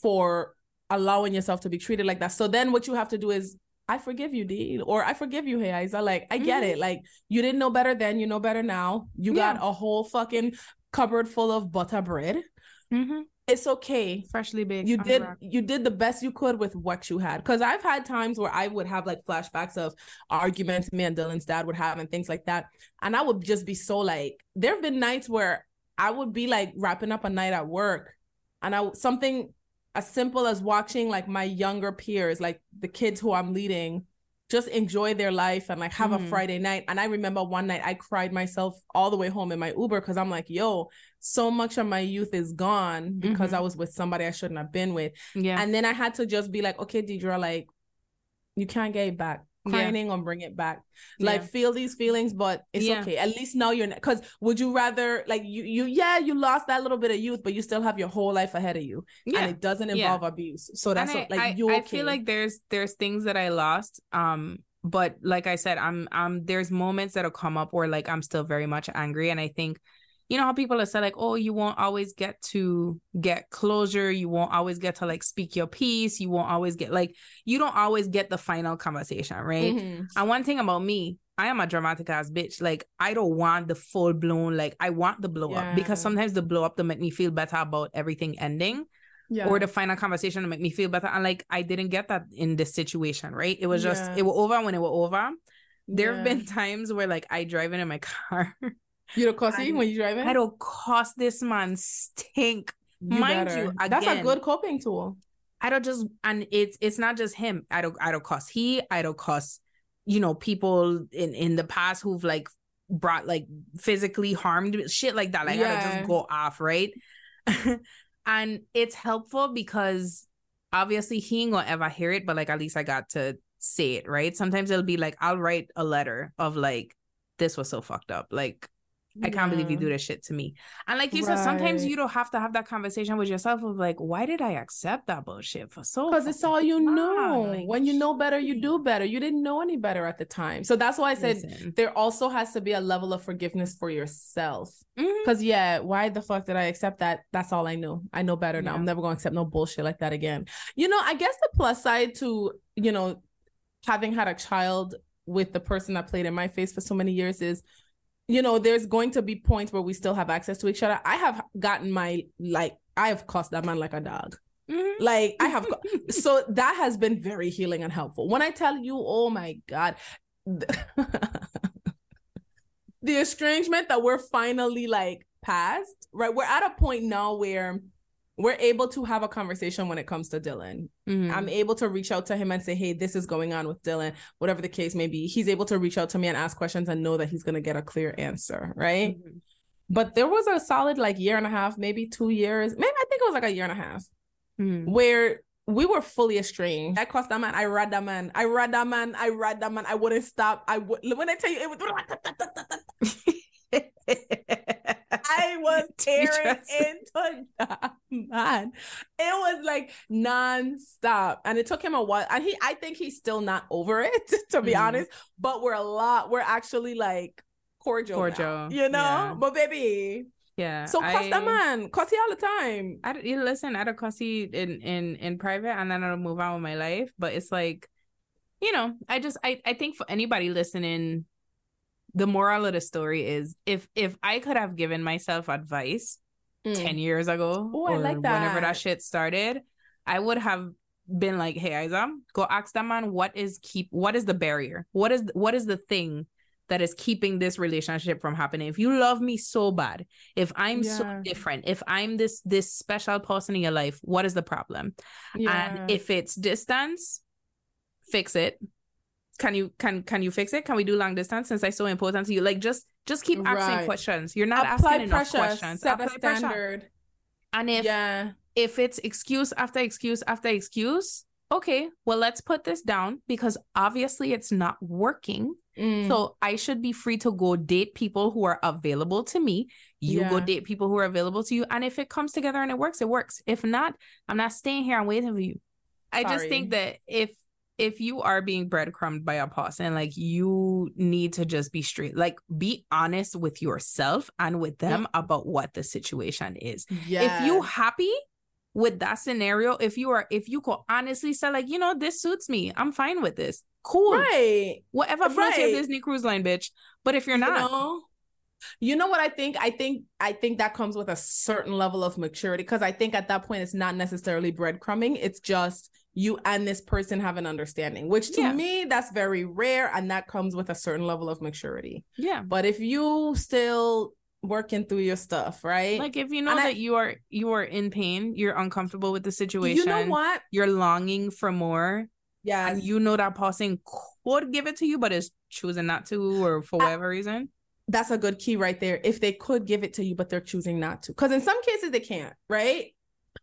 for allowing yourself to be treated like that so then what you have to do is I forgive you, Dean, or I forgive you, Heiza. Like, I get it. Like, you didn't know better then, you know better now. You got a whole fucking cupboard full of butter bread. Mhm. It's okay. Freshly baked. you did you did the best you could with what you had. Because i've had times where i would have like flashbacks of arguments me and dylan's dad would have and things like that. And i would just be so like there have been nights where i would be like wrapping up a night at work and i something as simple as watching like my younger peers like the kids who i'm leading just enjoy their life and like have a Mhm. friday night and i remember one night i cried myself all the way home in my uber because i'm like yo so much of my youth is gone because Mhm. i was with somebody i shouldn't have been with Yeah. and then I had to just be like, okay, Deidre, like you can't get it back. Yeah. Crying gonna bring it back. Like Yeah. feel these feelings, but it's Yeah. okay. At least now you're because would you rather like you you yeah, you lost that little bit of youth, but you still have your whole life ahead of you. yeah. And it doesn't Yeah. involve abuse. So that's what, I, like I, you I okay. feel like there's there's things that I lost. Um, but like I said, I'm um there's moments that'll come up where like I'm still very much angry. And I think, you know how people are said like, oh, you won't always get to get closure, you won't always get to like speak your piece, you won't always get like you don't always get the final conversation, right? Mhm. And one thing about me, I am a dramatic ass bitch. Like I don't want the full blown, like I want the blow up because sometimes the blow up to make me feel better about everything ending yeah. or the final conversation to make me feel better. And like I didn't get that in this situation, right? It was just Yeah. it was over when it was over. There have Yeah. been (laughs) times where like I driving in my car. You don't cussy I- when you driving? I don't cost this man stink. You mind better. you, that's a good coping tool. I don't just and it's it's not just him. I don't I don't cost he, I don't cost, you know, people in in the past who've like brought like physically harmed shit like that. Like I don't just go off, right? (laughs) and it's helpful because obviously he ain't gonna ever hear it, but like at least I got to say it, right? Sometimes it'll be like I'll write a letter of like this was so fucked up. Like I can't believe you do this shit to me. And like you said, sometimes you don't have to have that conversation with yourself of like, why did I accept that bullshit for so? Because it's all you know. Like, when you know better, you do better. You didn't know any better at the time. So that's why I said Listen. there also has to be a level of forgiveness for yourself. Mm-hmm. Because yeah, why the fuck did I accept that? That's all I know. I know better now. Yeah. I'm never gonna accept no bullshit like that again. You know, I guess the plus side to, you know, having had a child with the person that played in my face for so many years is you know, there's going to be points where we still have access to each other. I have gotten my like I have cussed that man like a dog. Mhm. Like I have (laughs) so that has been very healing and helpful. When I tell you, oh my god, the, (laughs) the estrangement that we're finally like past, right? We're at a point now where we're able to have a conversation when it comes to Dylan. Mhm. I'm able to reach out to him and say, "Hey, this is going on with Dylan." Whatever the case may be, he's able to reach out to me and ask questions and know that he's going to get a clear answer, right? Mhm. But there was a solid like year and a half, maybe 2 years. Maybe I think it was like a year and a half Mhm. where we were fully estranged. I crossed that man. I read that man. I read that man. I read that man. I wouldn't stop. I would when I tell you it was. (laughs) I was (laughs) tearing (laughs) into that man. It was like non-stop. And it took him a while. And he I think he's still not over it, (laughs) to be Mhm. honest. But we're a lot, we're actually like cordial. now, Cordial, you know? yeah. But baby. yeah. So cuss that man. Cuss he all the time. I you listen, I don't cuss you in in in private, and then I'll move on with my life. But it's like, you know, I just I I think for anybody listening, the moral of the story is if if I could have given myself advice Mm. ten years ago, Ooh, I or like whenever that. that shit started, I would have been like, "Hey, Isa, go ask that man what is keep what is the barrier? What is what is the thing that is keeping this relationship from happening? If you love me so bad, if I'm so different, if I'm this this special person in your life, what is the problem? Yeah. And if it's distance, fix it. Can you can can you fix it? Can we do long distance since it's so important to you? Like just just keep asking Right. questions. You're not apply asking enough pressure, questions. set a Apply pressure. standard. And if yeah. if it's excuse after excuse after excuse, okay, well let's put this down because obviously it's not working. Mm. So I should be free to go date people who are available to me. You go date people who are available to you. And if it comes together and it works, it works. If not, I'm not staying here and waiting for you. I just think that if if you are being breadcrumbed by a person, like you need to just be straight, like be honest with yourself and with them about what the situation is yeah. if you happy with that scenario if you are if you could honestly say like you know this suits me i'm fine with this cool right. whatever floats your Right. disney cruise line bitch but if you're You not know? You know what I think? I think I think that comes with a certain level of maturity because I think at that point it's not necessarily breadcrumbing. It's just you and this person have an understanding, which to Yeah. me that's very rare, and that comes with a certain level of maturity. yeah But if you still working through your stuff, right? like if you know And I- that you are you are in pain you're uncomfortable with the situation you know what? you're longing for more Yeah. and you know that person could give it to you but is choosing not to or for I- whatever reason that's a good key right there. If they could give it to you, but they're choosing not to, because in some cases they can't, right?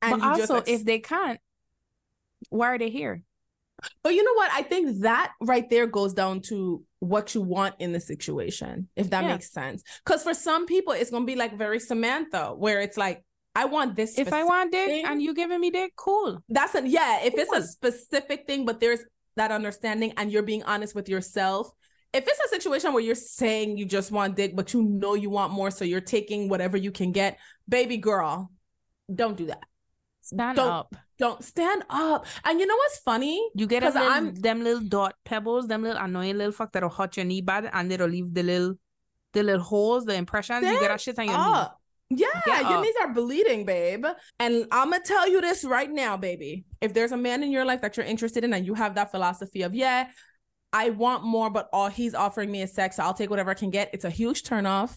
but you just also if they can't why are they here But you know what? I think that right there goes down to what you want in the situation, if that Yeah. makes sense. Because for some people, it's gonna be like very Samantha, where it's like, I want this. if i want dick thing. and you giving me dick cool that's a yeah. If it's a specific thing, but there's that understanding, and you're being honest with yourself. If it's a situation where you're saying you just want dick, but you know you want more, so you're taking whatever you can get, baby girl, don't do that. Stand Don't- up Don't stand up. And you know what's funny? You get a 'Cause little, I'm- them little dot pebbles, them little annoying little fuck that'll hurt your knee bad, and it'll leave the little, the little holes, the impressions. you get that shit on your knee. Yeah, Get your up. knees are bleeding, babe. And I'm gonna tell you this right now, baby. If there's a man in your life that you're interested in and you have that philosophy of, yeah, I want more, but all he's offering me is sex, so I'll take whatever I can get. It's a huge turnoff.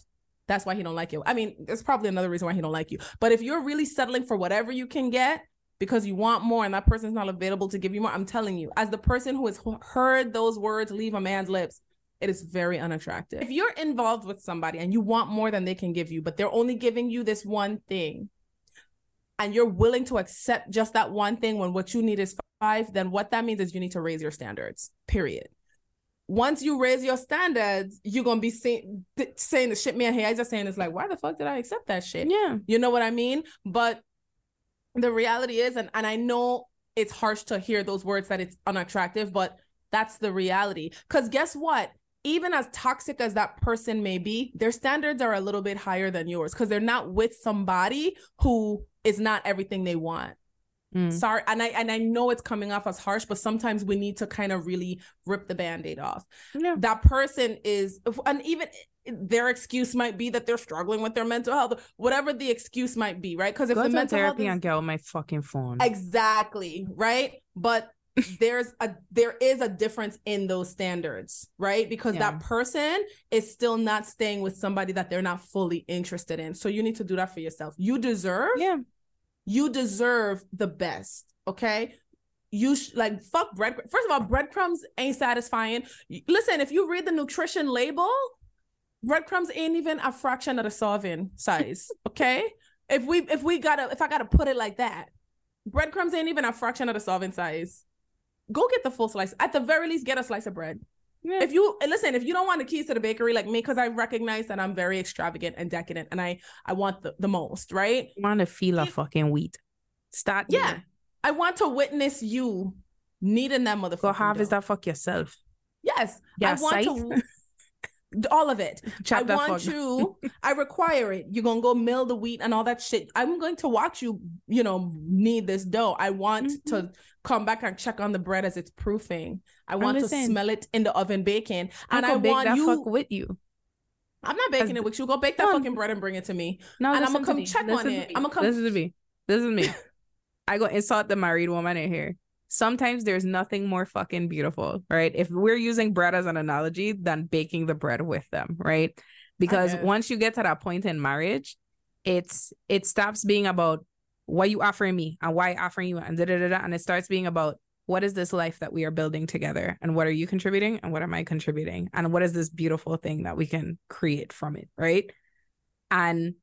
That's why he don't like you. I mean, there's probably another reason why he don't like you. But if you're really settling for whatever you can get because you want more and that person's not available to give you more, I'm telling you, as the person who has heard those words leave a man's lips, it is very unattractive. If you're involved with somebody and you want more than they can give you, but they're only giving you this one thing, and you're willing to accept just that one thing when what you need is five, then what that means is you need to raise your standards. Period. Once you raise your standards, you're gonna be saying saying the shit man hey, I just saying it's like, why the fuck did I accept that shit? Yeah. You know what I mean? But the reality is, and, and I know it's harsh to hear those words that it's unattractive, but that's the reality. Because guess what? Even as toxic as that person may be, their standards are a little bit higher than yours because they're not with somebody who is not everything they want. Mm. Sorry, and I and I know it's coming off as harsh, but sometimes we need to kind of really rip the band-aid off. Yeah. That person is and even their excuse might be that they're struggling with their mental health, whatever the excuse might be, right? Because if Go the mental health therapy is- and get on my fucking phone. exactly right but (laughs) there's a there is a difference in those standards right because Yeah. that person is still not staying with somebody that they're not fully interested in so you need to do that for yourself you deserve yeah. You deserve the best okay? You sh- like fuck bread first of all breadcrumbs ain't satisfying. Listen if you read the nutrition label breadcrumbs ain't even a fraction of the serving size (laughs) okay? If we if we gotta if i gotta put it like that breadcrumbs ain't even a fraction of the serving size. Go get the full slice. At the very least get a slice of bread Yeah. if you listen if you don't want the keys to the bakery like me because i recognize that i'm very extravagant and decadent and i i want the, the most right I want to feel a fucking wheat. Start yeah i want to witness you needing that motherfucker Go harvest that fuck yourself. yes Yeah, i want to all of it I want fuck- you. I require it. You're gonna go mill the wheat and all that shit. I'm going to watch you. You know, knead this dough. I want Mhm. to come back and check on the bread as it's proofing. I want to smell it in the oven baking, and I bake want that you. fuck with you. I'm not baking As- it with you. Go bake that No. fucking bread and bring it to me. No, And listen to come me. check on Listen to it. me. I'ma come- This is me. This is me. I go insult the married woman in here. Sometimes there's nothing more fucking beautiful, right? If we're using bread as an analogy, than baking the bread with them, right? Because once you get to that point in marriage, it's it stops being about what you offering me and why offering you and da da da and it starts being about what is this life that we are building together and what are you contributing and what am I contributing and what is this beautiful thing that we can create from it, right? And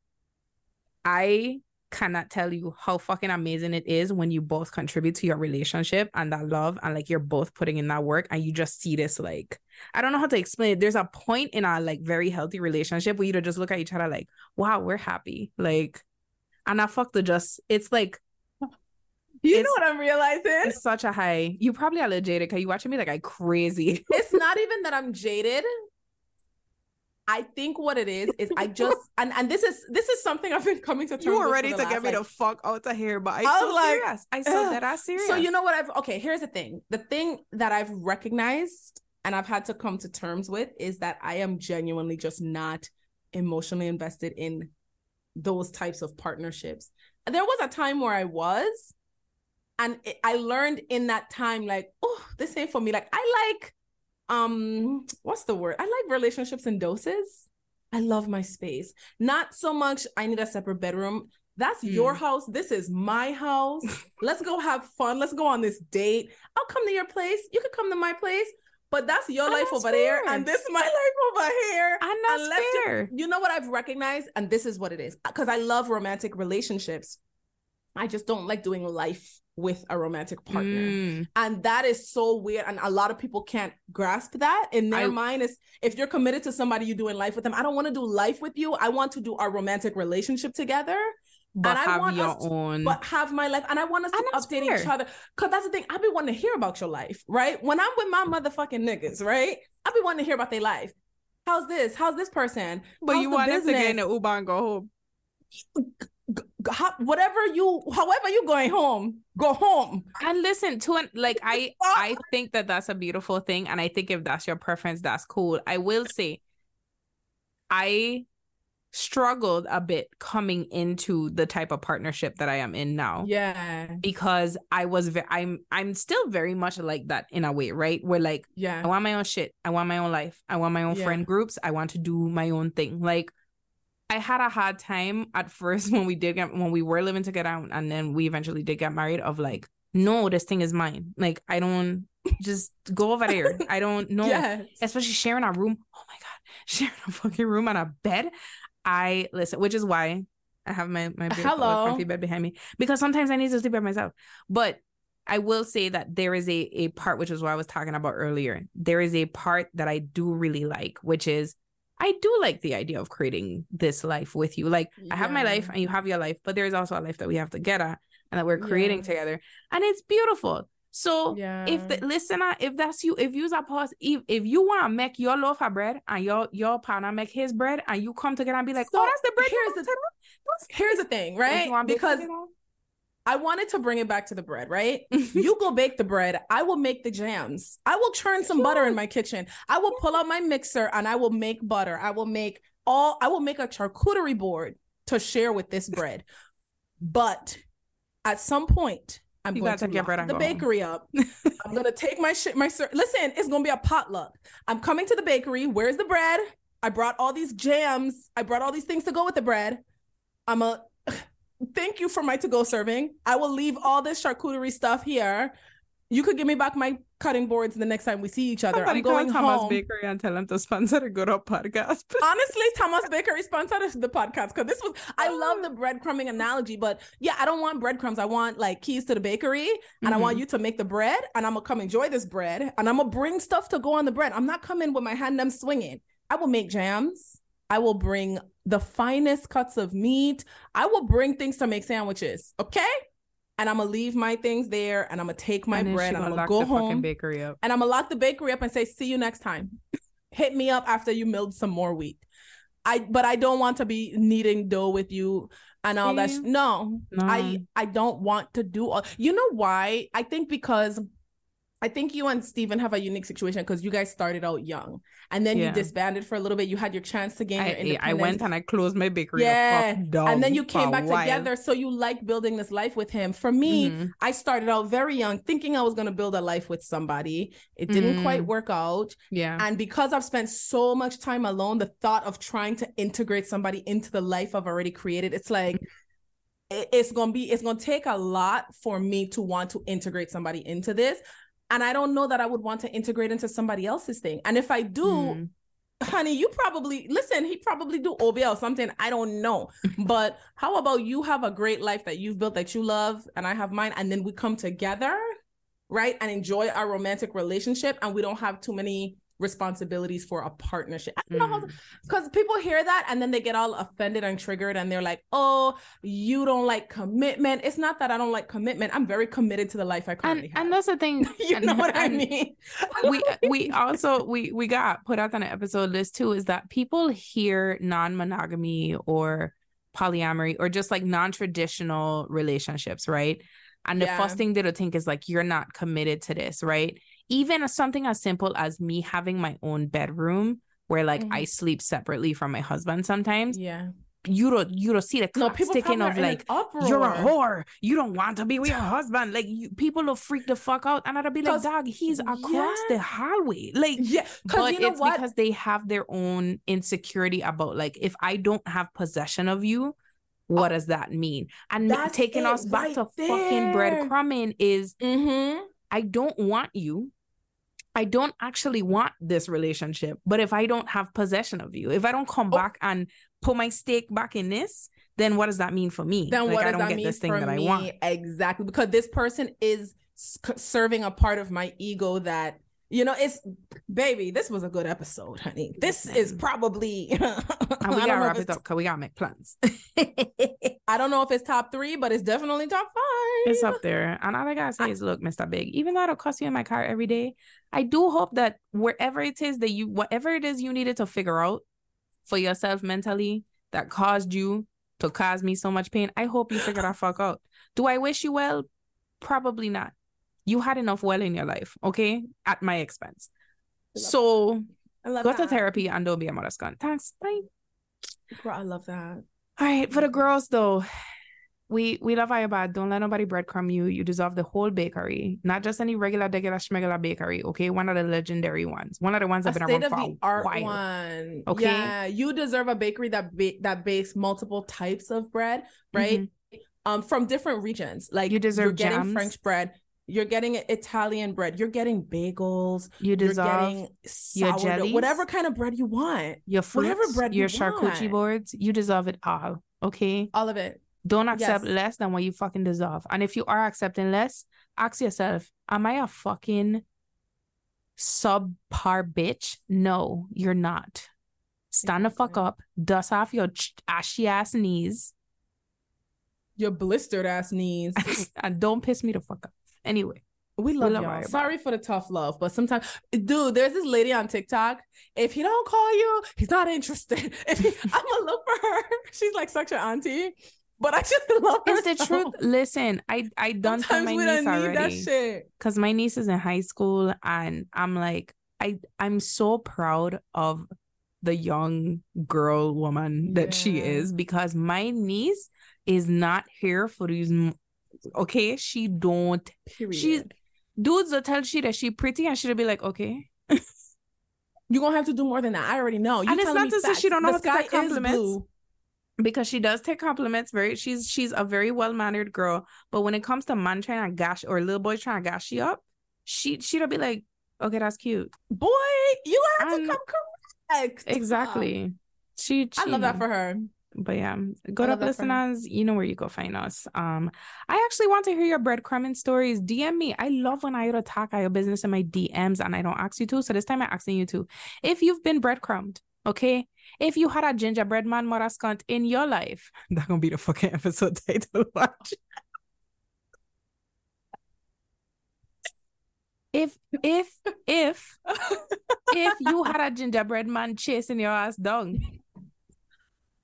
I cannot tell you how fucking amazing it is when you both contribute to your relationship and that love and like you're both putting in that work and you just see this like I don't know how to explain it. There's a point in a like very healthy relationship where you just look at each other like, wow, we're happy. Like and I fuck the just it's like You know what I'm realizing? it's such a high. You probably are jaded because you watching me like I crazy. it's (laughs) not even that I'm jaded. I think what it is is I just (laughs) and and this is this is something I've been coming to terms You were ready to last, get me like, the fuck out of here, but I, I so was like, serious. I so that I serious. So you know what I've okay, here's the thing. The thing that I've recognized and I've had to come to terms with is that I am genuinely just not emotionally invested in those types of partnerships. There was a time where I was and it- I learned in that time like, oh, this ain't for me. Like I like um what's the word? I like relationships in doses. I love my space. Not so much I need a separate bedroom. That's your house. This is my house. (laughs) Let's go have fun. Let's go on this date. I'll come to your place. You can come to my place. But that's your And life that's over there, and this is my (laughs) life over here. and that's Unless you- fair. You know what I've recognized, and this is what it is, because I love romantic relationships. I just don't like doing life with a romantic partner. Mm. And that is so weird. And a lot of people can't grasp that in their I- mind is if you're committed to somebody, you do doing life with them. I don't want to do life with you. I want to do our romantic relationship together, But I have want your us to- own. but have my life. And I want us And to update each other. Cause that's the thing. I've been wanting to hear about your life, right? When I'm with my motherfucking niggas, right? I've been wanting to hear about their life. How's this? How's this person? but How's you the wanted to get in the Uber and go home. (laughs) Whatever you, however you're going home, go home. And listen to an like I (laughs) I think that that's a beautiful thing, and I think if that's your preference, that's cool. I will say, I struggled a bit coming into the type of partnership that I am in now. Yeah, because I was ve- I'm I'm still very much like that in a way, right? Where like yeah, I want my own shit, I want my own life, I want my own Yeah. friend groups, I want to do my own thing. Like I had a hard time at first (laughs) when we did get when we were living together and- and then we eventually did get married of like no this thing is mine. Like I don't (laughs) just go over there. I don't (laughs) know. Yes. especially sharing a room. Oh my god. Sharing a fucking room and a bed. I listen which is why I have my my Hello. comfy bed behind me because sometimes I need to sleep by myself. But I will say that there is a a part which is what I was talking about earlier. There is a part that I do really like, which is I do like the idea of creating this life with you. Like I have my life and you have your life, but there is also a life that we have together and that we're creating Yeah. together. And it's beautiful. So Yeah. if the listener, if that's you, if you's a pause, if, if you want to make your loaf of bread and your your partner make his bread and you come together and be like, oh, So, oh, that's the bread. here's the- today?" Don't Here's the thing, right? Because? I wanted to bring it back to the bread, right? Mm-hmm. you go bake the bread. I will make the jams. I will churn some butter in my kitchen. I will pull out my mixer and I will make butter. I will make all, I will make a charcuterie board to share with this bread. But at some point, I'm You going to take bread the bakery up. I'm gonna take my shit, my sir. Listen, it's gonna be a potluck. I'm coming to the bakery. Where's the bread? I brought all these jams. I brought all these things to go with the bread. I'm a thank you for my to-go serving. I will leave all this charcuterie stuff here. You could give me back my cutting boards the next time we see each other. Somebody I'm going call Thomas home. Bakery and tell him to sponsor the Good Up podcast. (laughs) Honestly, Thomas Bakery sponsored the podcast because this was I love the breadcrumbing analogy, but yeah, I don't want breadcrumbs. I want like keys to the bakery, and I want Mhm. you to make the bread, and I'm gonna come enjoy this bread, and I'm gonna bring stuff to go on the bread. I'm not coming with my hand them swinging. I will make jams. I will bring the finest cuts of meat. I will bring things to make sandwiches. Okay. And I'm gonna leave my things there, and I'm gonna take my And bread, and I'm gonna go the home, bakery up. and I'm gonna lock the bakery up and say, "See you next time." (laughs) Hit me up after you milled some more wheat. I but I don't want to be kneading dough with you and all that. sh- no, No. I I don't want to do all. You know why? I think because I think you and Steven have a unique situation because you guys started out young and then Yeah. you disbanded for a little bit. You had your chance to gain your independence. I went and I closed my bakery. Yeah, the fuck down and then you came back together. So you like building this life with him. For me, Mhm. I started out very young, thinking I was going to build a life with somebody. It didn't quite Mm. work out. Yeah. And because I've spent so much time alone, the thought of trying to integrate somebody into the life I've already created, it's like it- it's gonna be it's gonna take a lot for me to want to integrate somebody into this. And I don't know that I would want to integrate into somebody else's thing. And if I do, Mm. honey, you probably listen, he probably do OBL something. I don't know. (laughs) but how about you have a great life that you've built that you love, and I have mine, and then we come together, right? And enjoy our romantic relationship, and we don't have too many responsibilities for a partnership. I don't know how Mm. because people hear that and then they get all offended and triggered and they're like, oh, you don't like commitment. It's not that I don't like commitment. I'm very committed to the life I currently and have. and that's the thing. (laughs) you and- know what I mean? (laughs) we we also we we got put out on an episode list too is that people hear non-monogamy or polyamory or just like non-traditional relationships right and the first thing they'll think is like you're not committed to this right even something as simple as me having my own bedroom where like Mhm. i sleep separately from my husband sometimes yeah. you don't you don't see the No, clock people sticking of like you're a whore. You don't want to be with your husband. Like you, people will freak the fuck out, and I'll be like, "Dog, he's across Yeah. the hallway." Like, Yeah, because but you know it's what? because they have their own insecurity about like, if I don't have possession of you, what does that mean? And taking us back right to fucking there. breadcrumbing is mm-hmm. I don't want you. I don't actually want this relationship. But if I don't have possession of you, if I don't come Oh. back and put my stake back in this, then what does that mean for me? Then like, what I does don't that get mean this thing for that me? I want. Exactly, because this person is serving a part of my ego that you know. It's baby. This was a good episode, honey. This is probably. (laughs) And we I gotta wrap it's- up because we gotta make plans. (laughs) I don't know if it's top three, but it's definitely top five. it's up there. And all I gotta say is, look, Mr. Big, even though I don't cuss you in my car every day, I do hope that wherever it is that you, whatever it is you needed to figure out for yourself mentally that caused you to cause me so much pain, I hope you figure that fuck out. Do I wish you well? Probably not. You had enough well in your life, okay? At my expense. So I love go to therapy and don't be a mother's gun. Thanks. Bye. Girl, I love that. All right, for the girls though, we we love Ayabad. Don't let nobody breadcrumb you. You deserve the whole bakery, not just any regular, regular, schmegular bakery. Okay, one of the legendary ones, one of the ones that have been around of for the a art while. one. Okay. Yeah, you deserve a bakery that ba- that bakes multiple types of bread, right? Um, from different regions. Like Mm-hmm. You deserve you're getting jams. French bread, you're getting Italian bread, you're getting bagels, You you're deserve getting your sourdough, jellies. whatever kind of bread you want. your whatever fruits, bread your you charcuterie want. boards. You deserve it all. Okay, All of it. Don't accept Yes. less than what you fucking deserve. And if you are accepting less, ask yourself, am I a fucking subpar bitch? No, you're not. Stand the fuck up, dust off your ch- ashy ass knees, Your blistered ass knees. (laughs) and don't piss me the fuck off. Anyway, We love love y'all. Sorry for the tough love, but sometimes, dude, there's this lady on TikTok. If he don't call you, he's not interested. (laughs) If he, I'm gonna look for her. (laughs) She's like such an auntie, but I just (laughs) love her. it's the so- truth. Listen, I I done tell Sometimes my we niece don't need that already. shit. because my niece is in high school and i'm like i i'm so proud of the young girl woman that she is because my niece is not here for these okay she don't Period. she's dudes will tell she that she pretty and she'll be like okay (laughs) You're gonna have to do more than that. I already know. You And it's not to say she don't know the how to take compliments. because she does take compliments very she's she's a very well-mannered girl but when it comes to man trying to gash or little boy trying to gash you up she she'll be like okay that's cute Boy, you have And- to come correct. exactly she, I love that for her. But yeah, good love up that for her. listeners. You know where you go find us. Um, I actually want to hear your breadcrumbing stories. DM me. I love when I attack your business in my DMs and I don't ask you to. So this time I'm asking you to. If you've been breadcrumbed, okay. If you had a gingerbread man Morascant in your life, (laughs) that's gonna be the fucking episode (laughs) title. Watch. If if if if you had a gingerbread man chasing your ass down,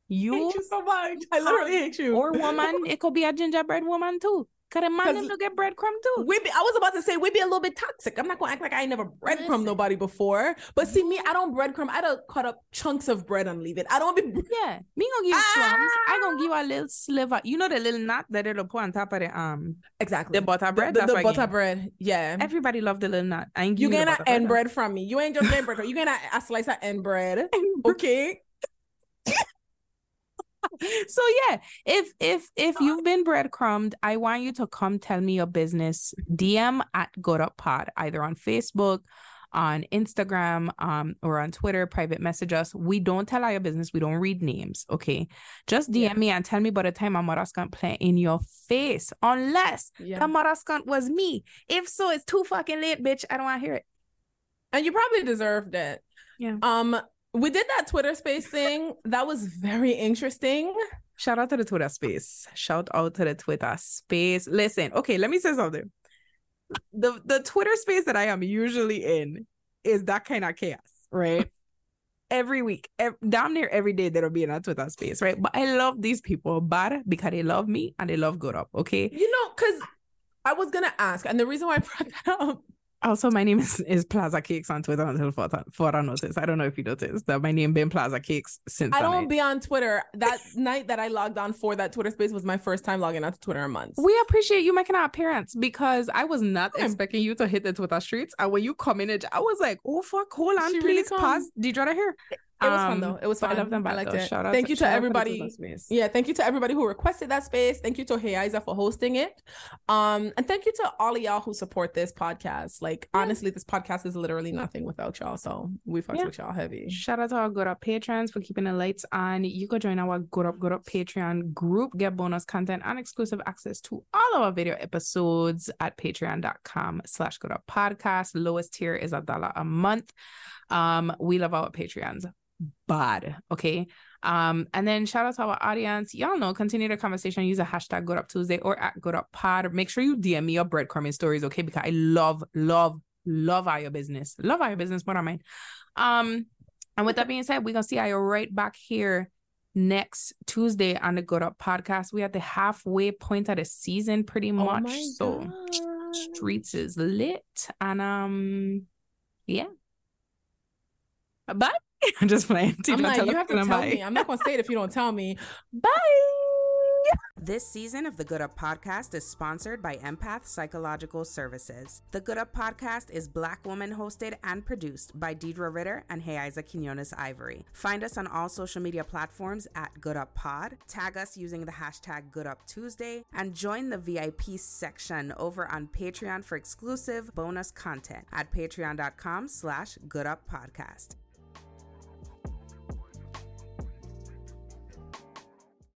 you hate you so much. I literally hate you. or (laughs) woman, it could be a gingerbread woman too. Cause a man them to get breadcrumb too. we be, I was about to say we'd be a little bit toxic. I'm not gonna act like I ain't never breadcrumb Listen. nobody before. But see me, I don't breadcrumb. I don't cut up chunks of bread and leave it. I don't be Yeah, me gonna give you crumbs. I gonna Ah! give you a little sliver. You know the little nut that it'll put on top of the um exactly the butter bread. The, That's the butter bread. Yeah. Everybody love the little nut. I ain't you give you getting the an end bread. bread from me. You ain't just getting bread. You getting a, a slice of end bread. (laughs) Okay. (laughs) so yeah, if if if you've been breadcrumbed, I want you to come tell me your business. DM at Good Up Pod, either on Facebook, on Instagram, um, or on Twitter. Private message us. We don't tell our business. We don't read names. Okay, just DM Yeah. me and tell me by the time a Marascant play in your face, unless Yeah. the Marascant was me. If so, it's too fucking late, bitch. I don't want to hear it. and you probably deserved it. Yeah. Um, we did that Twitter space thing. That was very interesting. Shout out to the Twitter space. Shout out to the Twitter space. Listen, okay, let me say something. The the Twitter space that I am usually in is that kind of chaos, right? (laughs) every week, ev- damn near every day there'll be in a Twitter space, right? But I love these people bad because they love me and they love good up, okay? You know, because I was gonna ask, and the reason why I brought that up Also, my name is, is Plaza Cakes on Twitter until further, further notice. I don't know if you noticed that my name been Plaza Cakes since I don't night. be on Twitter. That (laughs) night that I logged on for that Twitter space was my first time logging on to Twitter in months. We appreciate you making our appearance because I was not expecting you to hit the Twitter streets. And when you come in, I was like, oh, fuck, hold on, She please come. pause. Did you want to hear? It was fun Um, though. It was fun. I love them I back, liked though. it. Shout out Thank you to everybody. Space. Yeah, thank you to everybody who requested that space. Thank you to Heiza for hosting it. Um, and thank you to all of y'all who support this podcast. Like Yeah. honestly, this podcast is literally nothing without y'all. So we fucks Yeah. with y'all heavy. Shout out to our Good Up patrons for keeping the lights on. You could join our Good Up Good Up Patreon group, get bonus content and exclusive access to all of our video episodes at patreon.com slash good up podcast. Lowest tier is a dollar a month. Um, we love our Patreons. Bad. Okay. Um, and then shout out to our audience. Y'all know, continue the conversation. Use a hashtag Good Up Tuesday or at Good Up Pod. Make sure you DM me your breadcrumbing stories, okay? Because I love, love, love our business. Love our business more than mine. Um, and with that being said, we're gonna see you right back here next Tuesday on the Good Up podcast. We at the halfway point of the season, pretty Oh much. my so God. streets is lit, and um, yeah. Bye. (laughs) I'm just playing. I'm Teacher, like, tell you have to tell bye. me. I'm not gonna say it if you don't tell me. (laughs) Bye. This season of the Good Up Podcast is sponsored by Empath Psychological Services. The Good Up Podcast is Black woman hosted and produced by Deidre Ritter and Heiza Quinones Ivory. Find us on all social media platforms at Good Up Pod. Tag us using the hashtag Good Up Tuesday and join the VIP section over on Patreon for exclusive bonus content at patreon.com slash Good Up Podcast.